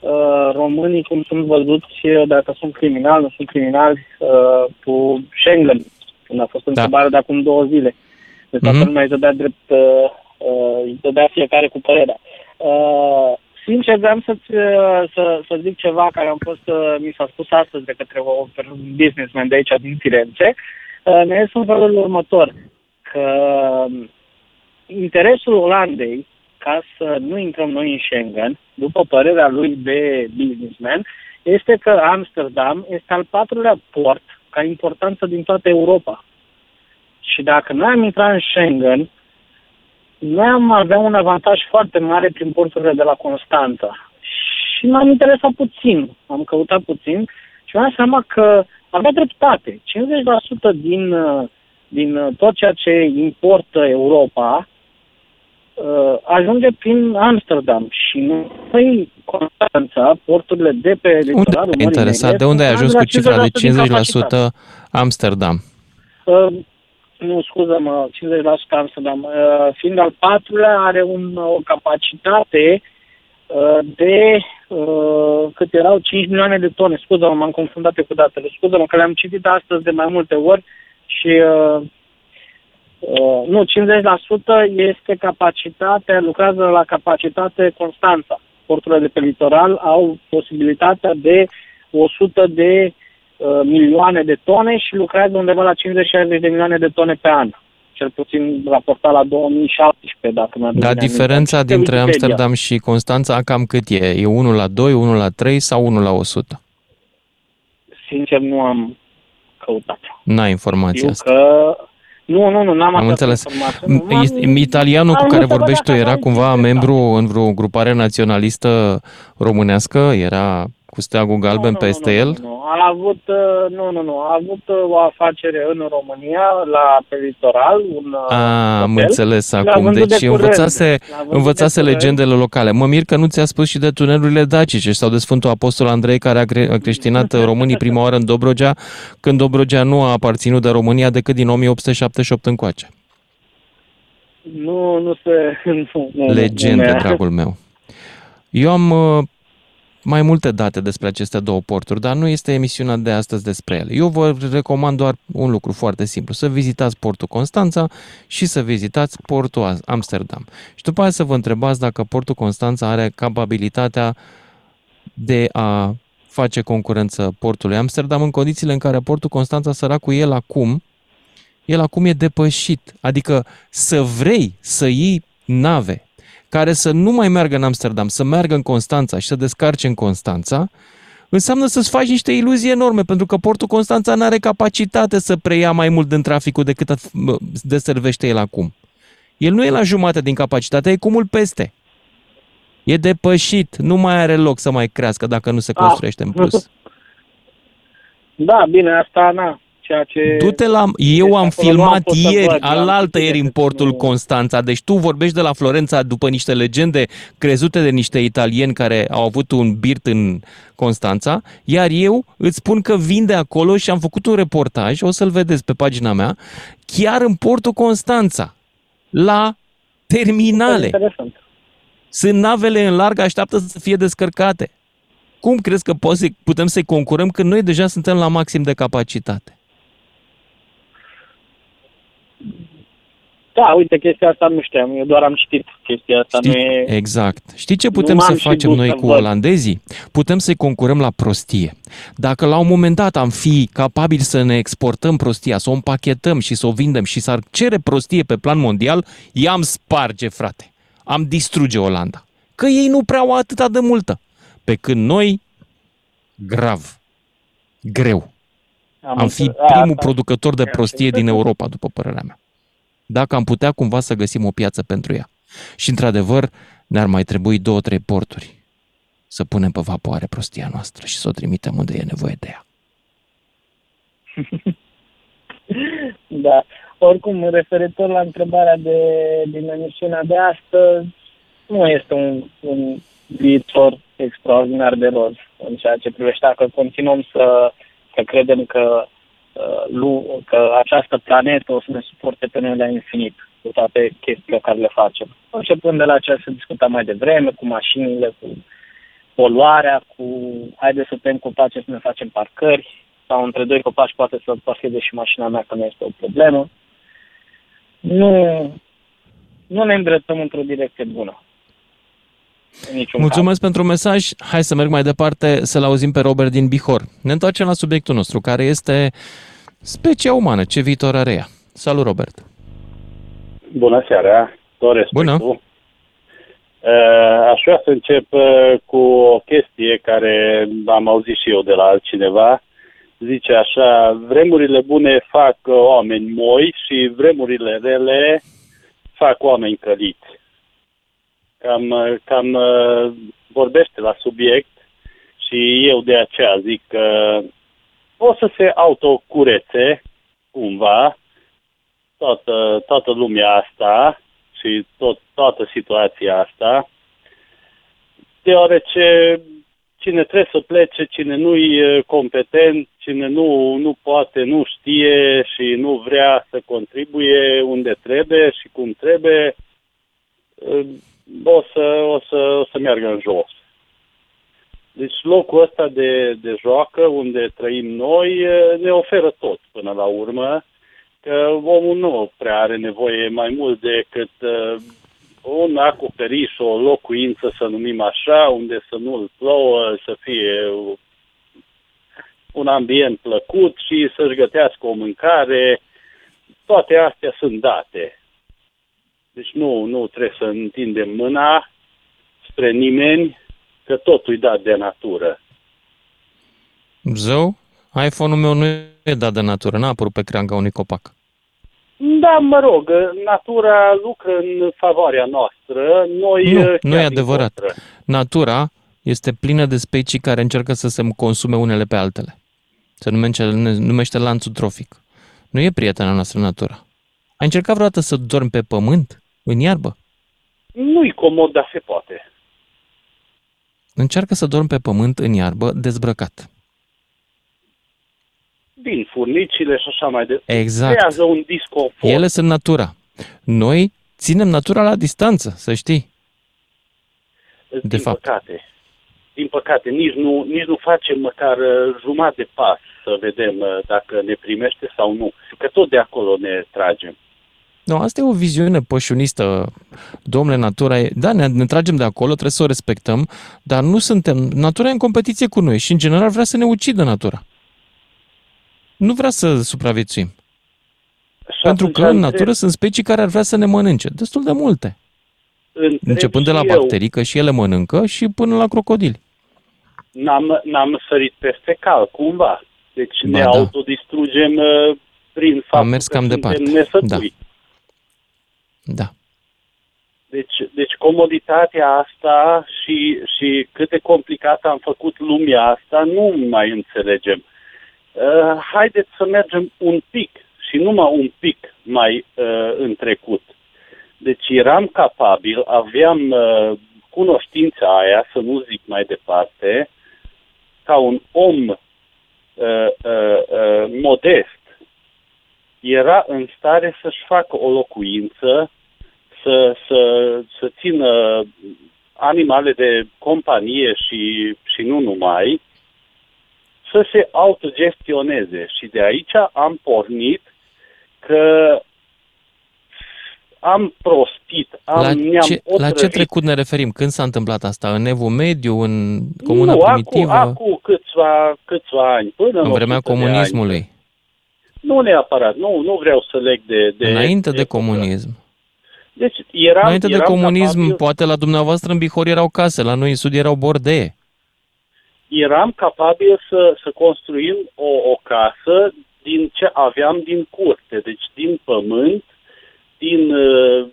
uh, românii cum sunt văzuți, uh, dacă sunt criminali, nu sunt criminali, uh, cu Schengen, când a fost Da. întrebare de acum două zile. De toată Mhm. lumea îi dădea drept, uh, uh, îi dădea fiecare cu părerea. Uh, sincer, vreau să-ți, uh, să, să zic ceva care am fost, uh, mi s-a spus astăzi de către o, un businessman de aici din Firenze. Uh, ne este în felul următor, că um, interesul Olandei ca să nu intrăm noi în Schengen, după părerea lui de businessman, este că Amsterdam este al patrulea port ca importanță din toată Europa. Și dacă noi am intrat în Schengen, noi am avea un avantaj foarte mare prin porturile de la Constanța. Și m-am interesat puțin, am căutat puțin și mi-am dat seama că avea dreptate. 50% din, uh, din uh, tot ceea ce importă Europa uh, ajunge prin Amsterdam și noi, Constanța, porturile de pe Unde litoralul te-ai Mării interesat? Negre, De unde ai ajuns cu cifra de 50% din capacitate. 50% Amsterdam? Uh, nu, scuză-mă, 50% Amsterdam. Uh, fiind al patrulea, are un, o capacitate uh, de uh, cât erau 5 milioane de tone. Scuză-mă, m-am confundat eu cu datele. Scuză-mă că le-am citit astăzi de mai multe ori și uh, uh, nu, 50% este capacitatea, lucrează la capacitate Constanța. Porturile de pe litoral au posibilitatea de 100 de uh, milioane de tone și lucrează undeva la 50-60 de milioane de tone pe an. Cel puțin raportat la 2017, dacă mi-aduc Dar bine diferența aminte. dintre Pe Wikipedia. Amsterdam și Constanța cam cât e? E 1 la 2, 1 la 3 sau 1 la 100? Sincer, nu am căutat. N-ai informația Știu asta. că... Nu, nu, nu, n-am Am această înțeles. informație. Nu, M- este- am- Italianul cu am care văzut vorbești tu dacă era am cumva membru în vreo grupare naționalistă românească? Era cu steagul galben peste el? Nu, a avut, uh, nu, nu, nu, a avut uh, o afacere în România, la pe litoral, un uh, A, am hotel. înțeles L-a acum. vândut Deci de curând. învățase, L-a vândut învățase de curând. legendele locale. Mă mir că nu ți-a spus și de tunelurile dacice sau de Sfântul Apostol Andrei care a, cre- a creștinat românii prima oară în Dobrogea, când Dobrogea nu a aparținut de România decât din 1878 încoace. Nu, nu se... Nu, nu, Legende, nu, dragul meu. Eu am uh, mai multe date despre aceste două porturi, dar nu este emisiunea de astăzi despre ele. Eu vă recomand doar un lucru foarte simplu, să vizitați portul Constanța și să vizitați portul Am- Amsterdam. Și după aceea să vă întrebați dacă portul Constanța are capabilitatea de a face concurență portului Amsterdam în condițiile în care portul Constanța săracul el acum el acum e depășit. Adică să vrei să iei nave care să nu mai meargă în Amsterdam, să meargă în Constanța și să descarce în Constanța, înseamnă să-ți faci niște iluzii enorme, pentru că portul Constanța nu are capacitate să preia mai mult din traficul decât at- mă, deservește el acum. El nu e la jumătate din capacitate, e cu mult peste. E depășit, nu mai are loc să mai crească dacă nu se Ah. construiește în plus. Da, bine, asta, na, ceea ce... Du-te la... Eu am acolo nu am filmat fost să ieri, văd, am alaltă citit ieri în decât portul nu- Constanța. Deci tu vorbești de la Florența după niște legende crezute de niște italieni care au avut un birt în Constanța, iar eu îți spun că vin de acolo și am făcut un reportaj, o să-l vedeți pe pagina mea, chiar în portul Constanța, la terminale. Interesant. Sunt navele în larg, așteaptă să fie descărcate. Cum crezi că poți să putem să-i concurăm când noi deja suntem la maxim de capacitate? Da, uite, chestia asta nu știam, eu doar am citit chestia asta, nu e... Exact. Știi ce putem Nu să m-am și facem dus noi să cu văd. olandezii? Putem să-i concurăm la prostie. Dacă la un moment dat am fi capabili să ne exportăm prostia, să o împachetăm și să o vindem și s-ar cere prostie pe plan mondial, i-am sparge, frate. Am distruge Olanda. Că ei nu prea au atâta de multă. Pe când noi, grav, greu. Am fi înțeles. A, primul asta- producător de prostie din Europa, după părerea mea. Dacă am putea cumva să găsim o piață pentru ea. Și într-adevăr, ne-ar mai trebui două, trei porturi să punem pe vapoare prostia noastră și să o trimitem unde e nevoie de ea. Da. Oricum, referitor la întrebarea de, din emisiunea de astăzi, nu este un, un viitor extraordinar de roz în ceea ce privește dacă continuăm să, să credem că, uh, lu, că această planetă o să ne suporte pe noi la infinit cu toate chestiile care le facem. Începând de la ce se discuta mai devreme, cu mașinile, cu poluarea, cu haide să tăiem copaci să ne facem parcări, sau între doi copaci poate să parcheze și mașina mea, că nu este o problemă. Nu, nu ne îndreptăm într-o direcție bună. În niciun Mulțumesc pentru mesaj. Hai să merg mai departe să-l auzim pe Robert din Bihor. Ne întoarcem la subiectul nostru, care este specia umană. Ce viitor are ea? Salut, Robert! Bună seara, tot respectul. Bună. Uh, Aș vrea să încep uh, cu o chestie care am auzit și eu de la altcineva. Zice așa, vremurile bune fac uh, oameni moi și vremurile rele fac oameni căliți. Cam, uh, cam uh, vorbește la subiect și eu de aceea zic că o să se autocurețe cumva toată, toată lumea asta și tot, toată situația asta, deoarece cine trebuie să plece, cine nu-i e competent, cine nu, nu poate, nu știe și nu vrea să contribuie unde trebuie și cum trebuie, o să, o să, o să meargă în jos. Deci locul ăsta de, de joacă unde trăim noi ne oferă tot până la urmă că omul nu prea are nevoie mai mult decât uh, un acoperiș, o locuință, să numim așa, unde să nu-l plouă, să fie un ambient plăcut și să-și gătească o mâncare. Toate astea sunt date. Deci nu, nu trebuie să întindem mâna spre nimeni, că totul e dat de natură. Zău, iPhone-ul meu nu e dat de natură, n-a apărut pe creanga unui copac. Da, mă rog, natura lucră în favoarea noastră. Noi Nu, chiar nu e din adevărat. contră. Natura este plină de specii care încearcă să se consume unele pe altele. Se numește, numește lanțul trofic. Nu e prietena noastră natura. Ai încercat vreodată să dormi pe pământ, în iarbă? Nu-i comod, dar se poate. Încearcă să dormi pe pământ, în iarbă, dezbrăcat. Din furnicile și așa mai departe. Exact. Creează un disconfort. Ele sunt natura. Noi ținem natura la distanță, să știi. din de fapt. păcate. Din păcate, nici nu, nici nu facem măcar uh, jumătate de pas să vedem uh, dacă ne primește sau nu. Că tot de acolo ne tragem. Nu, asta e o viziune pășunistă. Domnule, natura e... Da, ne, ne tragem de acolo, trebuie să o respectăm, dar nu suntem... Natura e în competiție cu noi și, în general, vrea să ne ucidă natura. Nu vrea să supraviețuim. Și Pentru atunci că în întreb- natură sunt specii care ar vrea să ne mănânce. Destul de multe. întreb Începând de la și eu, bacterii, că și ele mănâncă, și până la crocodili. N-am, n-am sărit peste cal, cumva. Deci Ba ne da. autodistrugem uh, prin faptul Am mers că cam suntem departe. nesătui. Da. Deci, deci comoditatea asta și, și cât de complicată am făcut lumea asta, nu mai înțelegem. Uh, haideți să mergem un pic și numai un pic mai uh, în trecut. Deci eram capabil, aveam uh, cunoștința aia, să nu zic mai departe, ca un om uh, uh, uh, modest, era în stare să-și facă o locuință, să, să, să țină animale de companie și, și nu numai, să se autogestioneze. Și de aici am pornit că am prostit, am, La ne-am ce, la ce otrăvit. trecut ne referim? Când s-a întâmplat asta? În Evul Mediu? În Comuna nu, Primitivă? Acum, acum câțiva, câțiva ani, până în vremea 100 de comunismului? Ani. Nu neapărat, nu, nu vreau să leg de... de Înainte de comunism. Deci eram, Înainte de eram comunism, capabil, poate la dumneavoastră în Bihor erau case, la noi în Sud erau bordee. eram capabil să, să construim o, o casă din ce aveam din curte, deci din pământ, din uh,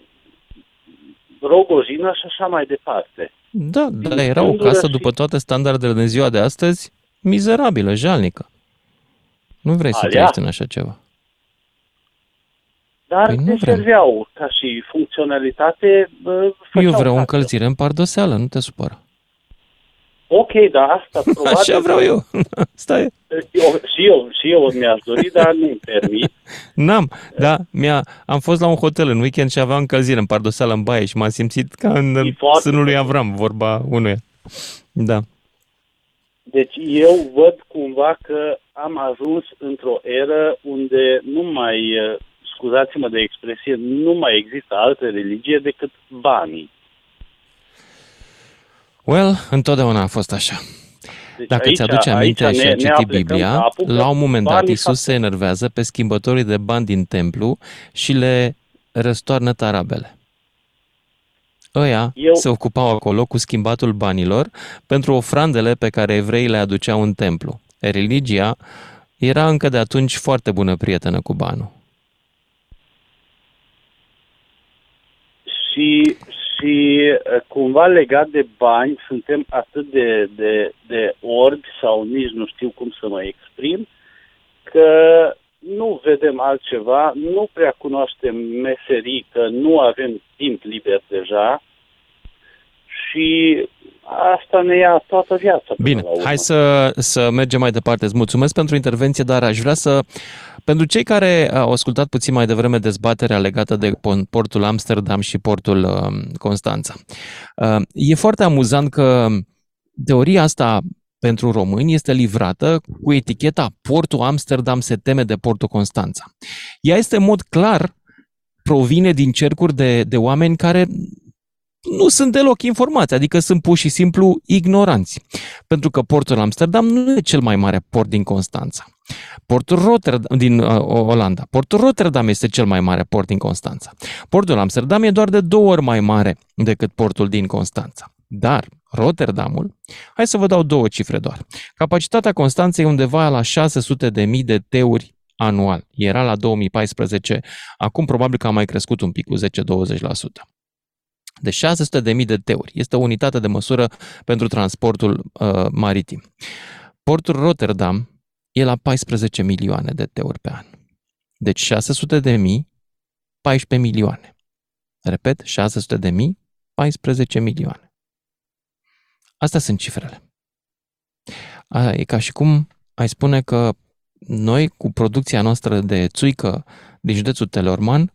rogojină și așa mai departe. Da, da, era o gândură casă și- după toate standardele de ziua de astăzi, mizerabilă, jalnică. Nu vrei să Alea? trăiești în așa ceva. Dar Păi nu te vrem. serveau ca și funcționalitate. uh, Eu făceau vreau casă. încălzire în pardoseală, nu te supăra. Ok, dar asta probabil... Așa vreau eu. Stai. eu. Și eu, și eu mi-aș dori, dar nu-mi permit. N-am, da, mi-a, am fost la un hotel în weekend și aveam încălzire în pardoseală în baie și m-am simțit ca în foarte sânul lui Avram, vorba unuia. Da. Deci eu văd cumva că am ajuns într-o eră unde nu mai, eh, scuzați-mă de expresie, nu mai există altă religie decât banii. Well, întotdeauna a fost așa. Deci Dacă aici- ți-aduce aminte aici și ne- ai ne citit aplecăm Biblia, capul că la un moment dat banii Isus fac- se enervează pe schimbătorii de bani din templu și le răstoarnă tarabele. Ăia Eu- se ocupau acolo cu schimbatul banilor pentru ofrandele pe care evreii le aduceau în templu. Religia era încă de atunci foarte bună prietenă cu banul. Și, și uh, cumva legat de bani suntem atât de, de, de orbi sau nici nu știu cum să mă exprim, că nu vedem altceva, nu prea cunoaștem meserii, că nu avem timp liber deja și asta ne ia toată viața. până Bine, la urmă. hai să, să mergem mai departe. Îți mulțumesc pentru intervenție, dar aș vrea să... Pentru cei care au ascultat puțin mai devreme dezbaterea legată de pon- portul Amsterdam și portul uh, Constanța, uh, e foarte amuzant că teoria asta pentru români este livrată cu eticheta Portul Amsterdam se teme de portul Constanța. Ea este în mod clar provine din cercuri de, de oameni care nu sunt deloc informați, adică sunt pur și simplu ignoranți. Pentru că portul Amsterdam nu e cel mai mare port din Constanța. Portul Rotterdam, din uh, Olanda. Portul Rotterdam este cel mai mare port din Constanța. Portul Amsterdam e doar de două ori mai mare decât portul din Constanța. Dar Rotterdamul, hai să vă dau două cifre doar. Capacitatea Constanței e undeva la 600 de mii de teuri anual. Era la 2014, acum probabil că a mai crescut un pic cu 10-20% de 600.000 de teuri. Este o unitate de măsură pentru transportul uh, maritim. Portul Rotterdam e la 14 milioane de teuri pe an. Deci 600 de mii, 14 milioane. Repet, 600 de mii, 14 milioane. Astea sunt cifrele. A, e ca și cum ai spune că noi, cu producția noastră de țuică din județul Teleorman,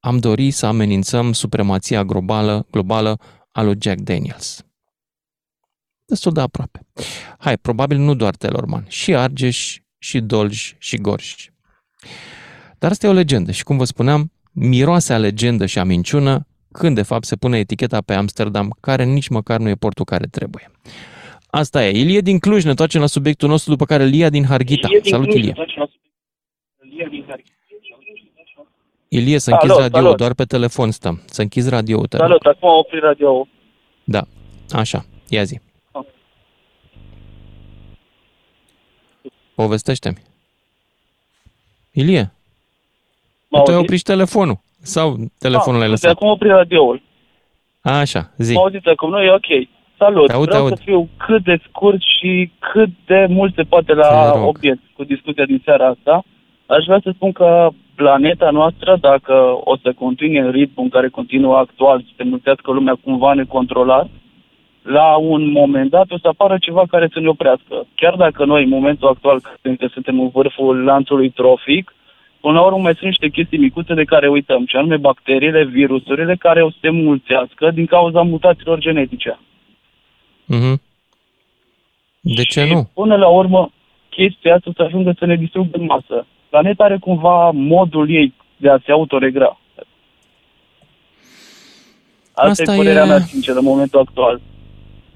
am dori să amenințăm supremația globală, globală a lui Jack Daniels. Destul de aproape. Hai, probabil nu doar Telorman, și Argeș, și Dolj, și Gorj. Dar asta e o legendă și, cum vă spuneam, miroase a legendă și a minciună când, de fapt, se pune eticheta pe Amsterdam, care nici măcar nu e portul care trebuie. Asta e. Ilie din Cluj ne întoarcem la subiectul nostru, după care Lia din Harghita. Salut, Ilie. Ilie, să închizi Salut, radio, salut. doar pe telefon stăm. Să închizi radio te rog. Salut, acum am oprit radio. Da, așa, ia zi. Povestește-mi. Ilie, Mă tu ai auziți? oprit și telefonul. Sau telefonul l-ai Ah, lăsat? Acum oprit radioul. Așa, zi. Mă auziți acum, nu e ok. Salut, Te aud, vreau te aud. să fiu cât de scurt și cât de mult se poate Te la rog. obiect cu discuția din seara asta. Aș vrea să spun că planeta noastră, dacă o să continue în ritmul în care continuă actual, să se mulțească lumea cumva necontrolat, la un moment dat o să apară ceva care să ne oprească. Chiar dacă noi, în momentul actual, credem că suntem în vârful lanțului trofic, până la urmă mai sunt niște chestii micuțe de care uităm, și anume bacteriile, virusurile care o să se mulțească din cauza mutațiilor genetice. Mhm. De ce Și nu? Până la urmă, chestia asta o să ajungă să ne distrugă în masă. Planeta are cumva modul ei de a se autoregra. Asta, Asta e părerea e- mea sinceră în momentul actual.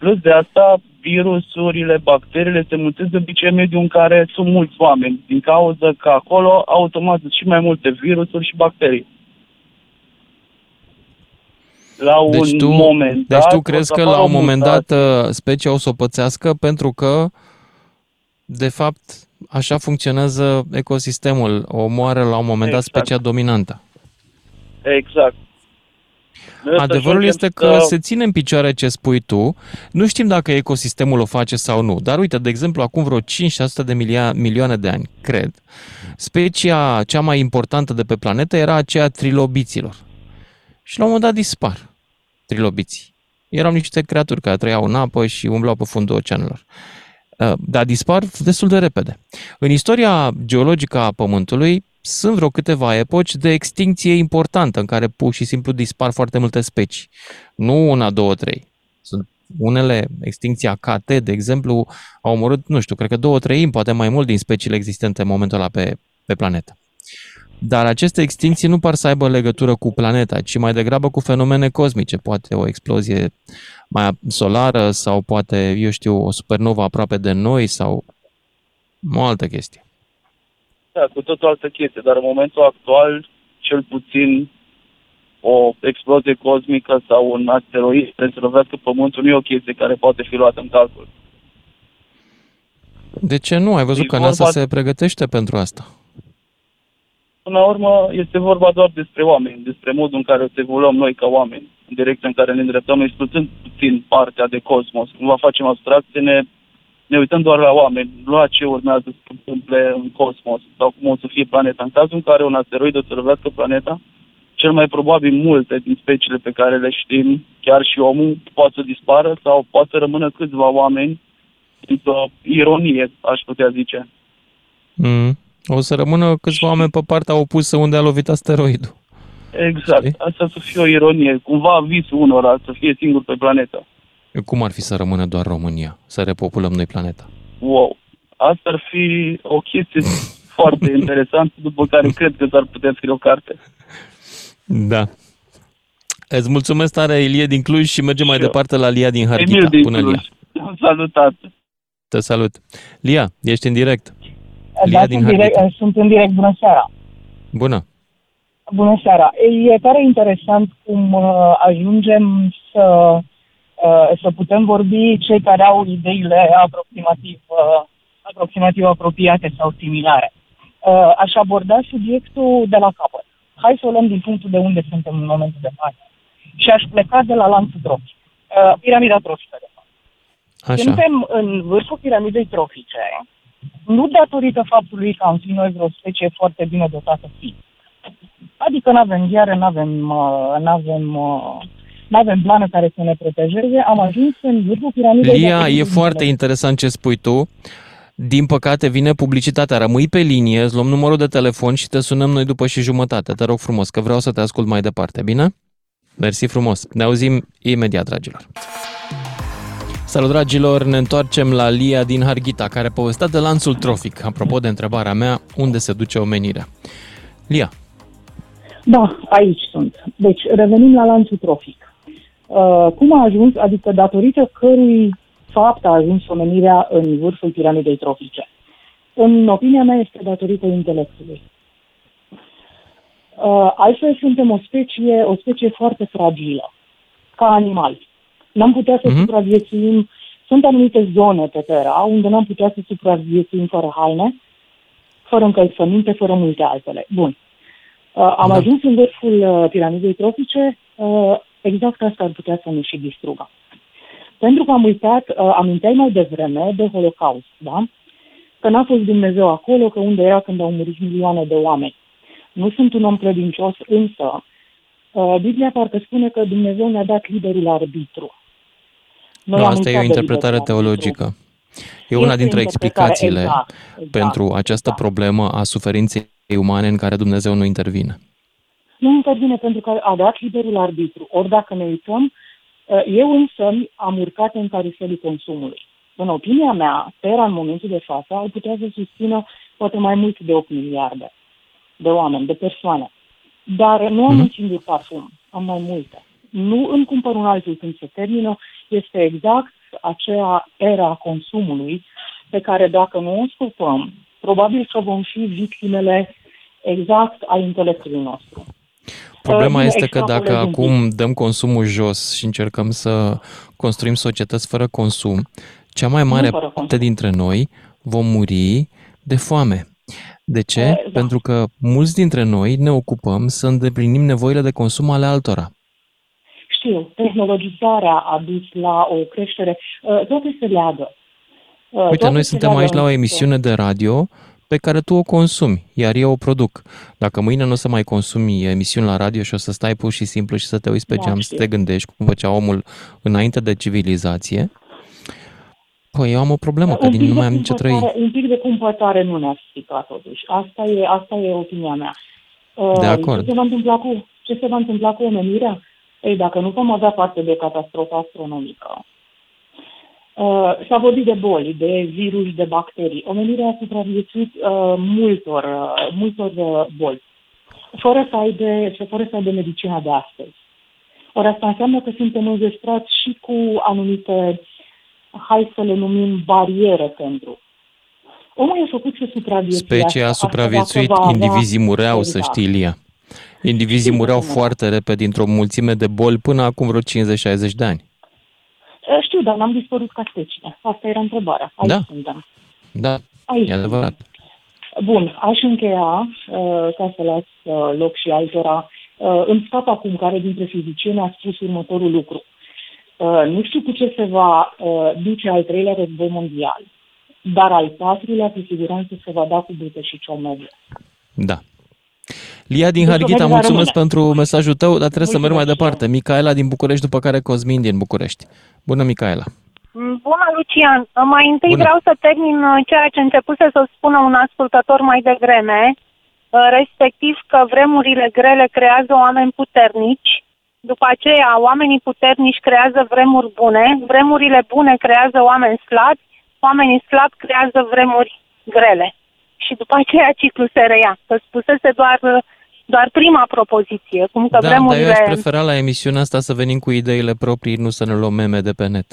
Plus de asta, virusurile, bacteriile se mulțesc de obicei în mediul în care sunt mulți oameni, din cauza că acolo automat sunt și mai multe virusuri și bacterii. La Deci un tu, moment deci dat, tu o crezi să că apară la o un moment mutație. dat uh, specia o să o pățească pentru că, de fapt, așa funcționează ecosistemul. O moară la un moment dat Exact. specia dominantă. Exact. Noi o să Adevărul ajungem este că se ține în picioare ce spui tu. Nu știm dacă ecosistemul o face sau nu. Dar uite, de exemplu, acum vreo 5-600 de milia- milioane de ani, cred, specia cea mai importantă de pe planetă era aceea a trilobiților. Și la un moment dat dispar trilobiții. Erau niște creaturi care trăiau în apă și umblau pe fundul oceanelor. Uh, Dar dispar destul de repede. În istoria geologică a Pământului sunt vreo câteva epoci de extinție importantă în care pur și simplu dispar foarte multe specii. Nu una, două, trei. Sunt unele, extinția KT, de exemplu, au omorât, nu știu, cred că două treimi, poate mai mult din speciile existente în momentul ăla pe, pe planetă. Dar aceste extincții nu par să aibă legătură cu planeta, ci mai degrabă cu fenomene cosmice. Poate o explozie mai solară sau poate, eu știu, o supernovă aproape de noi sau o altă chestie. Da, cu tot o altă chestie, dar în momentul actual, cel puțin o explozie cosmică sau un asteroid care să lovească Pământul nu e o chestie care poate fi luată în calcul. De ce nu? Ai văzut E că NASA vorba- se pregătește pentru asta. Până la urmă, este vorba doar despre oameni, despre modul în care o să evoluăm noi ca oameni, în direcția în care ne îndreptăm, excluzând puțin partea de cosmos. Cumva facem abstracție, ne, ne uităm doar la oameni, la ce urmează să se întâmple în cosmos sau cum o să fie planeta. În cazul în care un asteroid o să lovească planeta, cel mai probabil multe din speciile pe care le știm, chiar și omul, poate să dispară sau poate să rămână câțiva oameni într-o ironie, aș putea zice. Mm. O să rămână câțiva oameni pe partea opusă unde a lovit asteroidul. Exact. Asta să fie o ironie. Cumva visul unora să fie singur pe planetă. Cum ar fi să rămână doar România, să repopulăm noi planeta? Wow. Asta ar fi o chestie foarte interesantă, după care cred că s-ar putea scrie o carte. Da. Îți mulțumesc tare, Ilie din Cluj și mergem mai Și eu. departe la Lia din Harghita. Emil din Bună, Cluj. Lia. Salutat. Te salut. Lia, ești în direct. Da, Lia din sunt, direct, Harghita. sunt în direct. Bună seara! Bună. Bună seara! E tare interesant cum uh, ajungem să, uh, să putem vorbi cei care au ideile aproximativ, uh, aproximativ apropiate sau similare. Uh, aș aborda subiectul de la capăt. Hai să o luăm din punctul de unde suntem în momentul de față. Și aș pleca de la lanțul trofic. Uh, piramida trofică, de fapt. Așa. Suntem în vârful piramidei trofice, nu datorită faptului că am fi noi vreo specie foarte bine dotată fizic. Adică nu avem gheare, nu avem, nu avem, nu avem plană care să ne protejeze, am ajuns în vârful piramidei. Lia, datorită e foarte interesant ce spui tu. Din păcate vine publicitatea. Rămâi pe linie, îți luăm numărul de telefon și te sunăm noi după și jumătate. Te rog frumos, că vreau să te ascult mai departe, bine? Mersi frumos. Ne auzim imediat, dragilor. Salut, dragilor! Ne întoarcem la Lia din Harghita, care povestea de lanțul trofic. Apropo de întrebarea mea, unde se duce omenirea? Lia, Da, aici sunt. Deci, revenim la lanțul trofic. Uh, cum a ajuns, adică datorită cărui fapt a ajuns omenirea în vârful piramidei trofice? În opinia mea este datorită intelectului. Uh, altfel suntem o specie, o specie foarte fragilă, ca animal. N-am putea să Mhm. supraviețuim, sunt anumite zone pe Terra unde n-am putea să supraviețuim fără haine, fără încălțăminte, fără multe altele. Bun. Uh, am Da. ajuns în vârful uh, piramidei trofice, uh, exact asta ar putea să ne și distrugă. Pentru că am uitat, uh, aminteai mai devreme de Holocaust, da? Că n-a fost Dumnezeu acolo, că unde era când au murit milioane de oameni. Nu sunt un om credincios, însă uh, Biblia parcă spune că Dumnezeu ne-a dat liberul arbitru. nu, am asta e o uitat de interpretare liberul arbitru. teologică. E una Este dintre o interpretare, explicațiile exact, exact, pentru această problemă a suferinței umane în care Dumnezeu nu intervine. Nu intervine pentru că a dat liberul arbitru. Ori dacă ne uităm, uh, eu însă am urcat în caruselul consumului. În opinia mea, Terra în momentul de față ar putea să susțină poate mai mult de 8 miliarde de oameni, de persoane. Dar nu am Mhm. un singur parfum, am mai multe. Nu îmi cumpăr un altul când se termină, este exact aceea era a consumului pe care dacă nu o scopăm, probabil că vom fi victimele exact a intelectului nostru. Problema Uh, este că dacă extrapolez un pic. acum dăm consumul jos și încercăm să construim societăți fără consum, cea mai mare fără parte dintre noi vom muri de foame. De ce? Eh, da. Pentru că mulți dintre noi ne ocupăm să îndeplinim nevoile de consum ale altora. Știu, tehnologizarea a dus la o creștere, uh, toate se leagă. Uh, Uite, toate noi se suntem leagă aici la o în- emisiune de radio pe care tu o consumi, iar eu o produc. Dacă mâine nu o să mai consumi emisiuni la radio și o să stai pur și simplu și să te uiți pe Da, geam, să știu. te gândești cum făcea omul înainte de civilizație, păi eu am o problemă, că un din pic nu de mai am nicio trăi. cumpătare- Un pic de cumpătare nu ne-a stricat totuși. Asta e, asta e opinia mea. Uh, De acord. Ce se va întâmpla cu, ce se va întâmpla cu omenirea? Ei, dacă nu vom avea parte de catastrofă astronomică, Uh, s-a vorbit de boli, de virus, de bacterii. Omenirea a supraviețuit uh, multor, uh, multor uh, boli, fără să, aibă, fără să aibă medicina de astăzi. Ori asta înseamnă că suntem înzestrați și cu anumite, hai să le numim, bariere pentru. Omul e făcut să supraviețuiască. Specia a Asta supraviețuit, dacă va avea indivizii mureau, să exact. știi, Ilia. Indivizii mureau foarte repede dintr-o mulțime de boli până acum vreo 50-60 de ani. Uh, Știu, dar n-am dispărut ca specie. Asta era întrebarea. Aici Da. suntem. Da, Aici e adevărat. Bun, aș încheia, uh, ca să las uh, loc și altora. Uh, Îmi scap acum care dintre fizicieni a spus următorul lucru. Uh, Nu știu cu ce se va uh, duce al treilea război mondial, dar al patrulea cu siguranță se va da cu bute și ciomege. Da. Lia din Deci, Harghita, România mulțumesc rămâne. pentru mesajul tău, dar trebuie să merg mai Mulțumesc și departe. Micaela din București, după care Cosmin din București. Bună, Micaela. Bună, Lucian. Mai întâi Bună. vreau să termin uh, ceea ce începuse să spună un ascultător mai devreme, uh, respectiv că vremurile grele creează oameni puternici, după aceea oamenii puternici creează vremuri bune, vremurile bune creează oameni slabi, oamenii slabi creează vremuri grele. Și după aceea ciclul se reia. Că spusese doar, uh, doar prima propoziție, cum că Da, dar eu vremurile... aș prefera la emisiunea asta să venim cu ideile proprii, nu să ne luăm meme de pe net.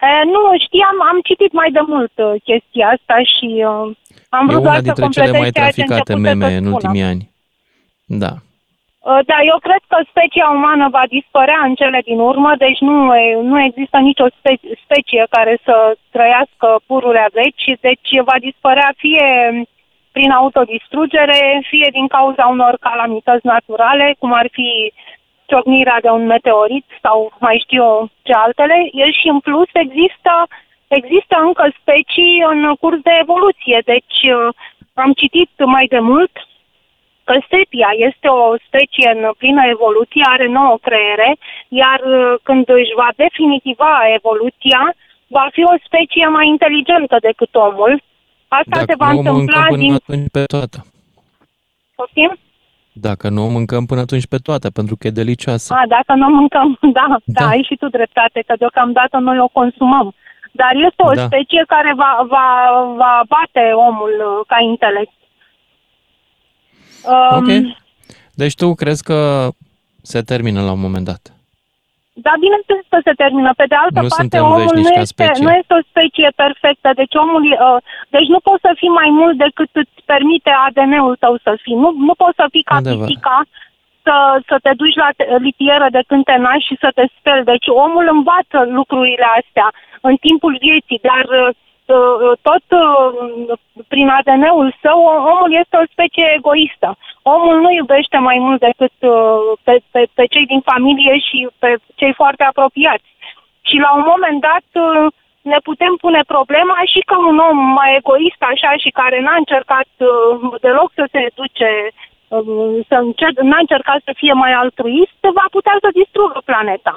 E, nu, știam, am citit mai de mult uh, chestia asta și uh, am E vrut una doar să dintre cele completez mai ceea ce traficate începuse meme să în spună. ultimii ani. Da. Uh, Da, eu cred că specia umană va dispărea în cele din urmă, deci nu, e- nu există nicio spe- specie care să trăiască pururea veci, deci va dispărea fie prin autodistrugere, fie din cauza unor calamități naturale, cum ar fi ciocnirea de un meteorit sau mai știu eu ce altele, E și în plus există, există încă specii în curs de evoluție, deci uh, am citit mai de mult că sepia este o specie în plină evoluție, are nouă creiere, iar uh, când își va definitiva evoluția, va fi o specie mai inteligentă decât omul. Asta se va nu o întâmpla mâncăm din... până atunci pe toată. Poftim? Dacă nu o mâncăm până atunci pe toată, pentru că e delicioasă. A, dacă nu mâncăm, da, da, da, ai și tu dreptate, că deocamdată noi o consumăm. Dar este o Da. specie care va, va, va bate omul uh, ca intelect. Um, Ok. Deci tu crezi că se termină la un moment dat. Da, bineînțeles că se termină. Pe de altă Nu parte, suntem omul veșnici nu ca este, specie. nu este o specie perfectă. Deci omul, uh, deci nu poți să fii mai mult decât îți permite ADN-ul tău să fii. Nu, nu poți să fii ca Adevăr. pisica, să, să te duci la te- litieră de când te naști și să te speli. Deci omul învață lucrurile astea în timpul vieții, dar uh, uh, tot uh, prin ADN-ul său, omul este o specie egoistă. Omul nu iubește mai mult decât uh, pe, pe, pe cei din familie și pe cei foarte apropiați. Și la un moment dat uh, ne putem pune problema și că un om mai egoist așa și care n-a încercat uh, deloc să se educe, uh, să încer- n-a încercat să fie mai altruist, va putea să distrugă planeta.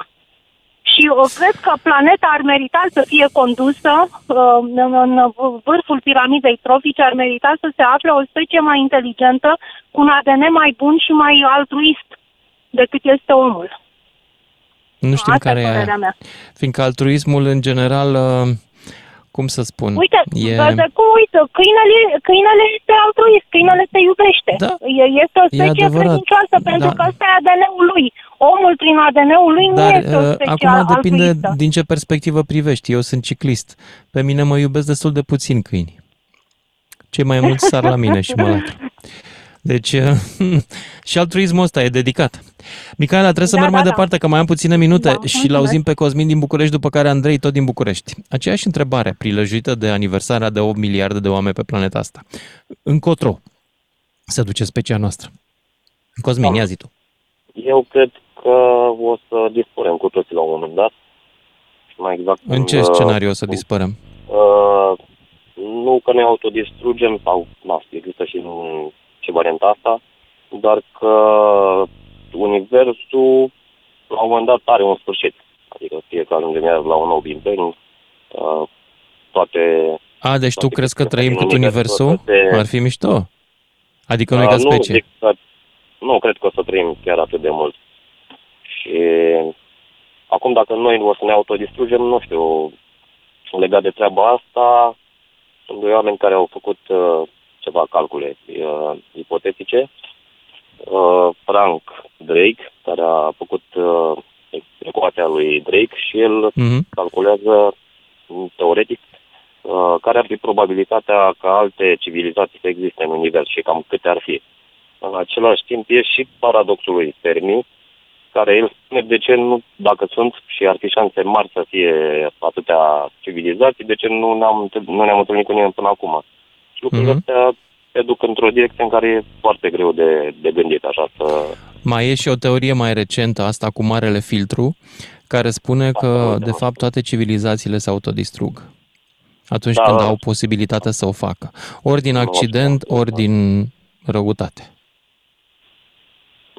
Și eu cred că planeta ar merita să fie condusă uh, în, în vârful piramidei trofice, ar merita să se afle o specie mai inteligentă, cu un ADN mai bun și mai altruist decât este omul. Nu știm Asta care e e părerea aia. mea. Fiindcă altruismul, în general, uh, cum să spun, Uite, e... e... de cum uite, câinele, câinele este altruist, câinele te iubește. Da. E- Este o specie adevărat. credincioasă, pentru Da. că ăsta e ADN-ul lui. Omul prin ADN-ul lui nu Dar este o uh, specie acum depinde altruistă. din ce perspectivă privești. Eu sunt ciclist. Pe mine mă iubesc destul de puțin câini. Cei mai mulți sar la mine și mă latră. Deci, uh, și altruismul ăsta e dedicat. Micaela, trebuie să Da, merg da, mai da. departe, că mai am puține minute Da, și mulțumesc. l-auzim pe Cosmin din București, după care Andrei, tot din București. Aceeași întrebare, prilejuită de aniversarea de 8 miliarde de oameni pe planeta asta. Încotro se duce specia noastră. Cosmin, ia zi tu. Eu cred că o să dispărem cu toții la un moment dat. Și mai exact În ce uh, scenariu o să dispărăm? Uh, nu că ne autodistrugem sau, nu știu, există și în, și varianta asta, dar că universul la un moment dat are un sfârșit. Adică fie că ajungem iar la un nou Big Bang, uh, toate... A, deci tu crezi că trăim din cât univers universul? toate- Ar fi mișto. Adică noi ca Uh, Nu, specie. zic că, nu cred că o să trăim chiar atât de mult. Și acum dacă noi o să ne autodistrugem, nu știu, legat de treaba asta, sunt doi oameni care au făcut uh, ceva calcule uh, ipotetice. Uh, Frank Drake, care a făcut uh, ecuația lui Drake și el Mhm. calculează mm, teoretic uh, care ar fi probabilitatea ca alte civilizații să existe în univers și cam câte ar fi. În același timp e și paradoxul lui Fermi, care el spune de ce nu, dacă sunt și ar fi șanse mari să fie atâtea civilizații, de ce nu ne-am, nu ne-am întâlnit cu nimeni până acum. Și lucrurile Mhm. astea te duc într-o direcție în care e foarte greu de, de gândit așa să... Mai e și o teorie mai recentă, asta cu marele filtru, care spune că, de fapt, toate civilizațiile se autodistrug atunci Da, când da. au posibilitatea să o facă. Ori din accident, ori din răutate.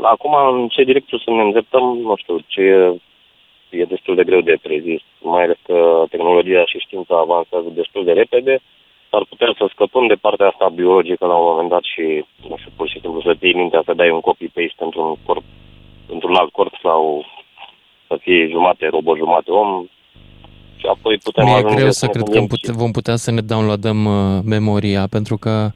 Acum, în ce direcție să ne îndreptăm, nu știu, ce e, e destul de greu de prezis, mai ales că tehnologia și știința avansează destul de repede, ar putea să scăpăm de partea asta biologică la un moment dat și, nu știu, pur și simplu să ții mintea să dai un copy-paste într-un corp, într-un alt corp sau să fie jumate robot, jumate om și apoi putem Mi-e ajunge greu să ne cred că gândim pute- vom putea să ne downloadăm uh, memoria, pentru că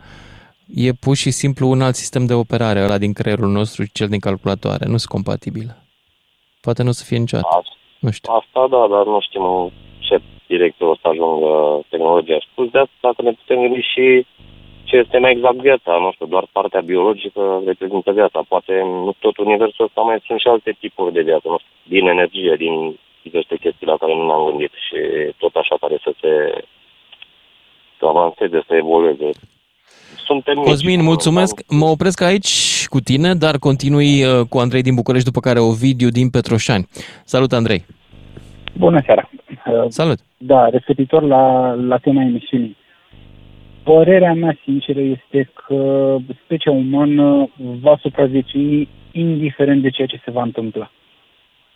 e pur și simplu un alt sistem de operare, ăla din creierul nostru și cel din calculatoare. Nu sunt compatibile. Poate nu o să fie niciodată. Nu știu. Asta da, dar nu știm în ce direcție o să ajungă tehnologia. Spus de asta, dacă ne putem gândi și ce este mai exact viața, nu știu, doar partea biologică reprezintă viața. Poate nu tot universul ăsta mai sunt și alte tipuri de viață, nu știu, din energie, din diverse chestii la care nu ne-am gândit și tot așa care să se să avanseze, să evolueze. Suntem mici. Cosmin, mulțumesc. Mă opresc aici cu tine, dar continui uh, cu Andrei din București, după care Ovidiu din Petroșani. Salut, Andrei! Bună seara! Salut! Da, referitor la, la tema emisiunii. Părerea mea sinceră este că specia umană va supraviețui indiferent de ceea ce se va întâmpla.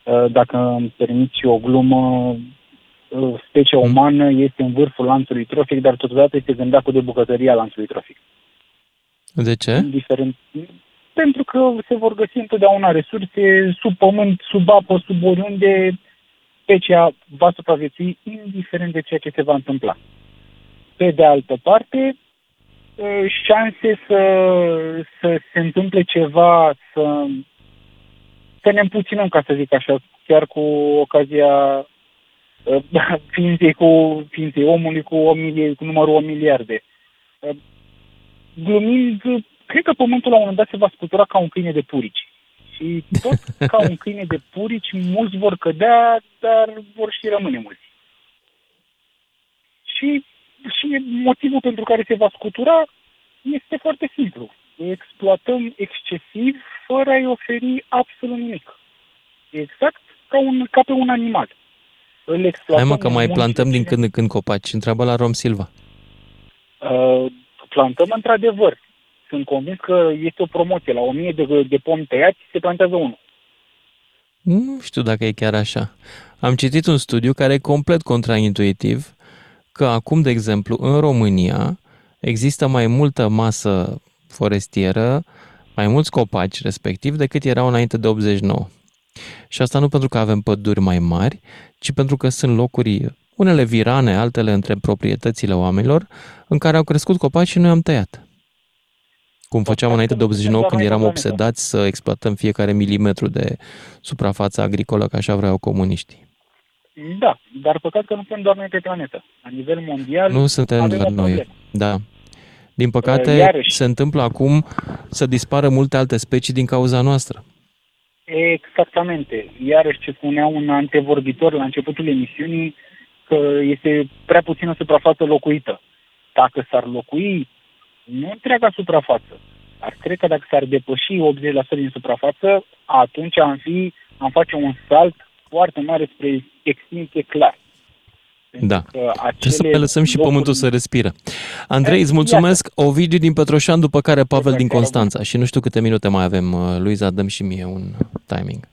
Uh, Dacă îmi permiți o glumă, uh, specia umană este în vârful lanțului trofic, dar totodată este gândacul de bucătărie a lanțului trofic. De ce? Indiferent, pentru că se vor găsi întotdeauna resurse sub pământ, sub apă, sub oriunde, specia va supraviețui indiferent de ceea ce se va întâmpla. Pe de altă parte, ă, șanse să, să se întâmple ceva, să, să ne împuținăm, ca să zic așa, chiar cu ocazia ă, ființei, cu, ființei omului cu, o milie, cu numărul o miliarde. Ă, Glumind, cred că pământul la un moment dat se va scutura ca un câine de purici. Și tot ca un câine de purici, mulți vor cădea, dar vor și rămâne mulți. Și, și motivul pentru care se va scutura este foarte simplu. Exploatăm excesiv fără a-i oferi absolut nimic. Exact ca, un, ca pe un animal. Îl exploatăm Hai mă că mai mult plantăm din când în când copaci. Întreabă la Rom Silva. Uh, plantăm într-adevăr. Sunt convins că este o promoție. La 1000 de, de pomi tăiați se plantează unul. Nu știu dacă e chiar așa. Am citit un studiu care e complet contraintuitiv că acum, de exemplu, în România există mai multă masă forestieră, mai mulți copaci respectiv decât erau înainte de 89. Și asta nu pentru că avem păduri mai mari, ci pentru că sunt locuri, unele virane, altele între proprietățile oamenilor, în care au crescut copaci și noi am tăiat. Cum făceam înainte de 89 când eram obsedați să exploatăm fiecare milimetru de suprafață agricolă, ca așa vreau comuniștii. Da, dar păcat că nu suntem doar noi pe planetă. La nivel mondial Nu suntem avem doar o noi. problemă. Da. Din păcate, Iarăși. se întâmplă acum să dispară multe alte specii din cauza noastră. Exactamente. Iarăși ce spunea un antevorbitor la începutul emisiunii, că este prea puțină suprafață locuită. Dacă s-ar locui nu întreaga suprafață, ar cred că dacă s-ar depăși 80% din suprafață, atunci am fi, am face un salt foarte mare spre extinție clar. Da. Că Trebuie să acele ne lăsăm și locuri- pământul să respiră. Andrei, Eh, îți mulțumesc. Ovidiu din Petroșan, după care Pavel din Constanța. Și nu știu câte minute mai avem. uh, Luiza, dăm și mie un timing.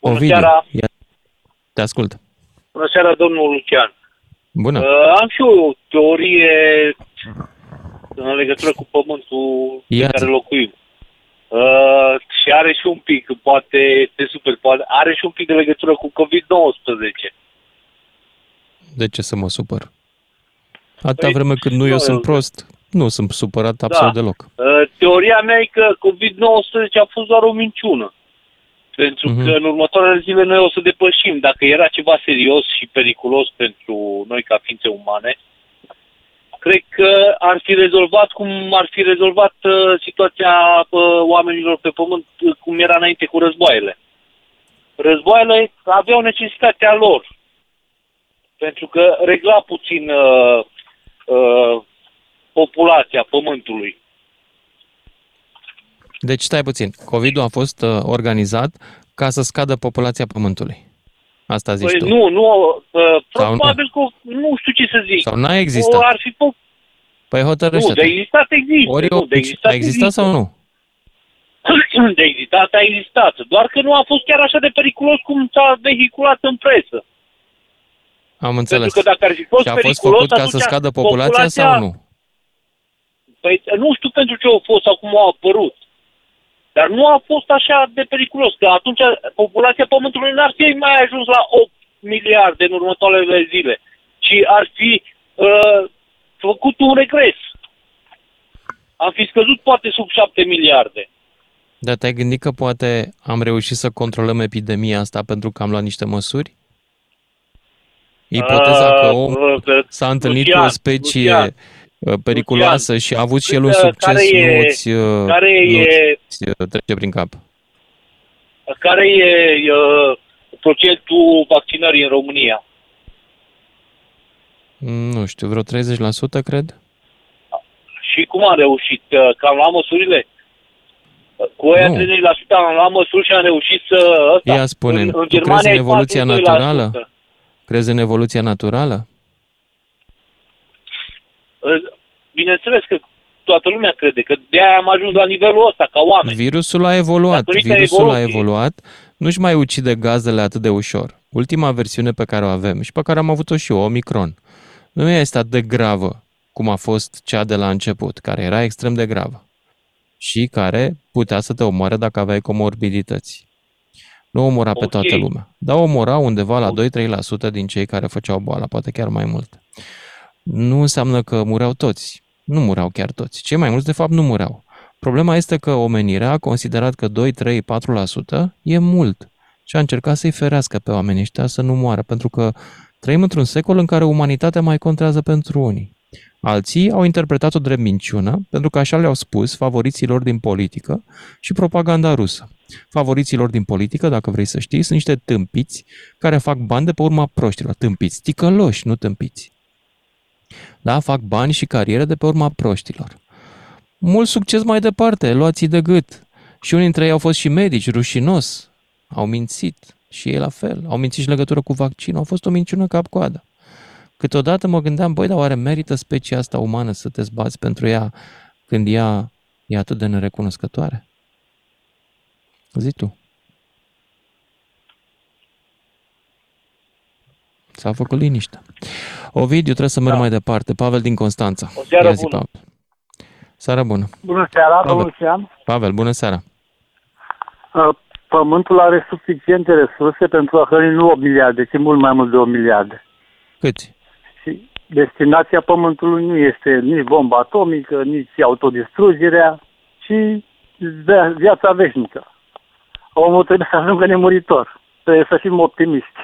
Bună Ovidiu, seara. ia- te ascult. Bună seara, domnul Lucian. Bună. Uh, am și o teorie în legătură cu pământul Ia pe care locuim. Uh, și are și un pic, poate este super, poate, are și un pic de legătură cu COVID-19. De ce să mă supăr? Atâta Păi, vreme cât nu eu nu, sunt eu- prost, nu sunt supărat absolut deloc. Uh, Teoria mea e că COVID-19 a fost doar o minciună. Pentru Mhm. că în următoarele zile noi o să depășim. Dacă era ceva serios și periculos pentru noi ca ființe umane, cred că ar fi rezolvat cum ar fi rezolvat uh, situația uh, oamenilor pe pământ uh, cum era înainte cu războaiele. Războaiele aveau necesitatea lor. Pentru că regla puțin uh, uh, populația pământului. Deci stai puțin. COVID-ul a fost uh, organizat ca să scadă populația Pământului. Asta zici Păi tu. nu, nu, uh, Sau nu? probabil că nu știu ce să zic. Sau n-a existat? O, ar fi fost, Păi nu, hotărăște-te. de existat există. Ori nu, eu, de existat a existat sau nu? De existat a existat. Doar că nu a fost chiar așa de periculos cum s-a vehiculat în presă. Am înțeles. Pentru că dacă ar fi fost și a fost periculos, făcut ca să atunci scadă populația, populația- sau nu? Păi nu știu pentru ce au fost sau cum au apărut. Dar nu a fost așa de periculos, că atunci populația Pământului n-ar fi mai ajuns la 8 miliarde în următoarele zile, ci ar fi uh, făcut un regres. Am fi scăzut poate sub 7 miliarde. Dar te-ai gândit că poate am reușit să controlăm epidemia asta pentru că am luat niște măsuri? Ipoteza că Uh, omul uh, că- s-a întâlnit cu Lucian, o specie Lucian, uh, periculoasă și a avut și el un Cât, uh, succes, care e- nu ți, uh, care nu e- ți uh, trece prin cap. Care e uh, procentul vaccinării în România? Mm, Nu știu, vreo 30% cred? Și cum am reușit? Uh, Că am luat măsurile? Uh, Cu aia Nu. 30% am luat măsuri și am reușit să... Ăsta. Ia spune în, în tu crezi Germania în e evoluția 42%. naturală? Crezi în evoluția naturală? Uh, Bineînțeles că toată lumea crede că de-aia am ajuns la nivelul ăsta, ca oameni. Virusul a evoluat. Datorită Virusul a evoluției. evoluat. Nu-și mai ucide gazdele atât de ușor. Ultima versiune pe care o avem și pe care am avut-o și eu, Omicron, nu este atât de gravă cum a fost cea de la început, care era extrem de gravă și care putea să te omoare dacă aveai comorbidități. Nu omora pe Ok. toată lumea, dar omora undeva la 2-3% din cei care făceau boala, poate chiar mai mult. Nu înseamnă că mureau toți. Nu mureau chiar toți. Cei mai mulți, de fapt, nu mureau. Problema este că omenirea a considerat că 2, 3, 4% e mult și a încercat să-i ferească pe oamenii ăștia să nu moară, pentru că trăim într-un secol în care umanitatea mai contează pentru unii. Alții au interpretat-o drept minciună, pentru că așa le-au spus favoriților din politică și propaganda rusă. Favoriților din politică, dacă vrei să știi, sunt niște tâmpiți care fac bani de pe urma proștilor. Tâmpiți, ticăloși, nu tâmpiți. Da, fac bani și carieră de pe urma proștilor. Mult succes mai departe, luați de gât. Și unii dintre ei au fost și medici, rușinos. Au mințit și ei la fel. Au mințit și în legătură cu vaccinul. A fost o minciună cap-coadă. Câteodată mă gândeam, băi, dar oare merită specia asta umană să te zbați pentru ea când ea e atât de nerecunoscătoare? Zi tu. S-a făcut liniște. Ovidiu, trebuie să merg da. mai departe. Pavel din Constanța. O seară Ia zi, bună. Pavel. Seara bună. Bună seara, Pavel. domnul Lucian. Pavel, bună seara. Uh, Pământul are suficiente resurse pentru a hrăni nu 8 miliarde, ci mult mai mult de 8 miliarde. Câți? Și destinația Pământului nu este nici bomba atomică, nici autodistrugerea, ci via- viața veșnică. Omul trebuie să ajungă nemuritor. Trebuie să fim optimiști.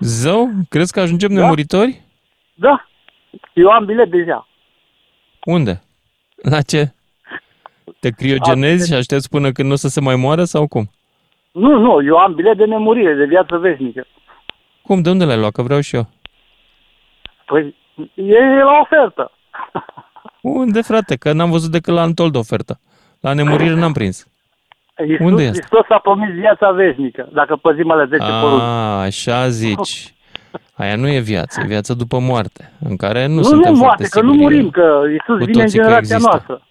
Zău? Crezi că ajungem da? nemuritori? Da, eu am bilet deja. Unde? La ce? Te criogenezi și aștepți până când nu o să se mai moară sau cum? Nu, nu, eu am bilet de nemurire, de viață veșnică. Cum? De unde l-ai luat? Că vreau și eu. Păi, e la ofertă. Unde, frate? Că n-am văzut decât la Antold ofertă. La nemurire n-am prins. Iisus Unde e asta? Hristos a promis viața veșnică, dacă păzim ale 10 porunci. A, așa zici. Aia nu e viață, e viață după moarte, în care nu, Nu, suntem nu foarte moarte, că siguri. nu murim, că Iisus cu vine în toții că generația există. noastră.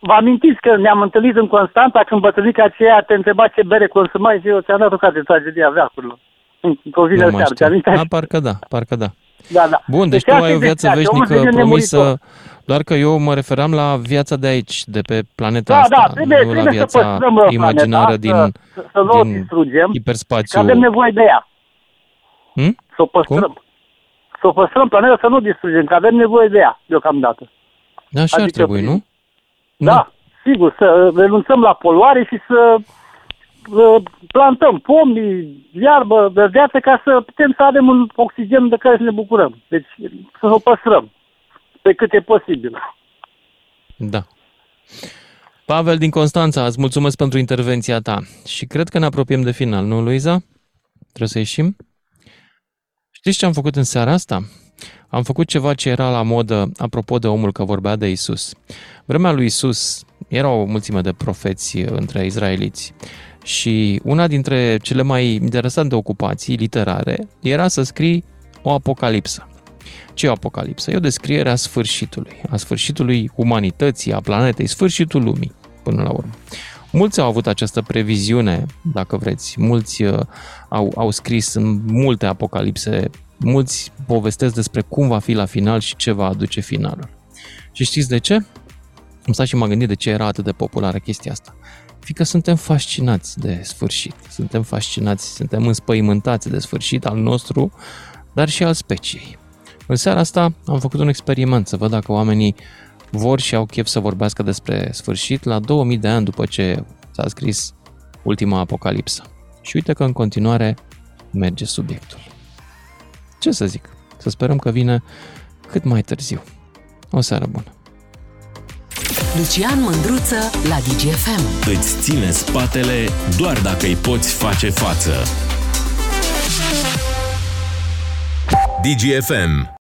Vă amintiți că ne-am întâlnit în Constanta când bătrânica aceea te întreba ce bere consumai și eu ți-am dat o carte de tragedia veacurilor. Într-o vineri Nu mai seară, ți știu. amintești? A, parcă da, parcă da. Da, da. Bun, deci tu asta ai e o viață destinația, omul veșnică devine promisă, nemuritor. doar că eu mă referam la viața de aici, de pe planeta Da, asta, da, trebuie, nu la trebuie să viața păstrăm uh, imaginară planeta, din, să, să nu o din distrugem, că hiperspațiu. avem nevoie de ea. Hm? Să o păstrăm. Să o păstrăm planeta, să nu o distrugem, că avem nevoie de ea deocamdată. Da, așa Adică ar trebui, nu? Da, sigur, să renunțăm la poluare și să uh, plantăm pomi, iarbă, verdeață, ca să putem să avem un oxigen de care să ne bucurăm. Deci să o păstrăm pe cât e posibil. Da. Pavel din Constanța, îți mulțumesc pentru intervenția ta. Și cred că ne apropiem de final, nu, Luiza? Trebuie să ieșim? Știți ce am făcut în seara asta? Am făcut ceva ce era la modă, apropo de omul că vorbea de Isus. Vremea lui Isus era o mulțime de profeți între izraeliți și una dintre cele mai interesante ocupații literare era să scrii o apocalipsă. Ce e o apocalipsă? E o descriere a sfârșitului, a sfârșitului umanității, a planetei, sfârșitul lumii, până la urmă. Mulți au avut această previziune, dacă vreți. Mulți uh, au, au scris în multe apocalipse, mulți povestesc despre cum va fi la final și ce va aduce finalul. Și știți de ce? Am stat și m-am gândit de ce era atât de populară chestia asta. Fiindcă suntem fascinați de sfârșit. Suntem fascinați, suntem înspăimântați de sfârșit al nostru, dar și al speciei. În seara asta am făcut un experiment să văd dacă oamenii vor și au chef să vorbească despre sfârșit la 2000 de ani după ce s-a scris ultima apocalipsă. Și uite că în continuare merge subiectul. Ce să zic? Să sperăm că vine cât mai târziu. O seară bună! Lucian Mândruță la DGFM. Îți ține spatele doar dacă îi poți face față. DGFM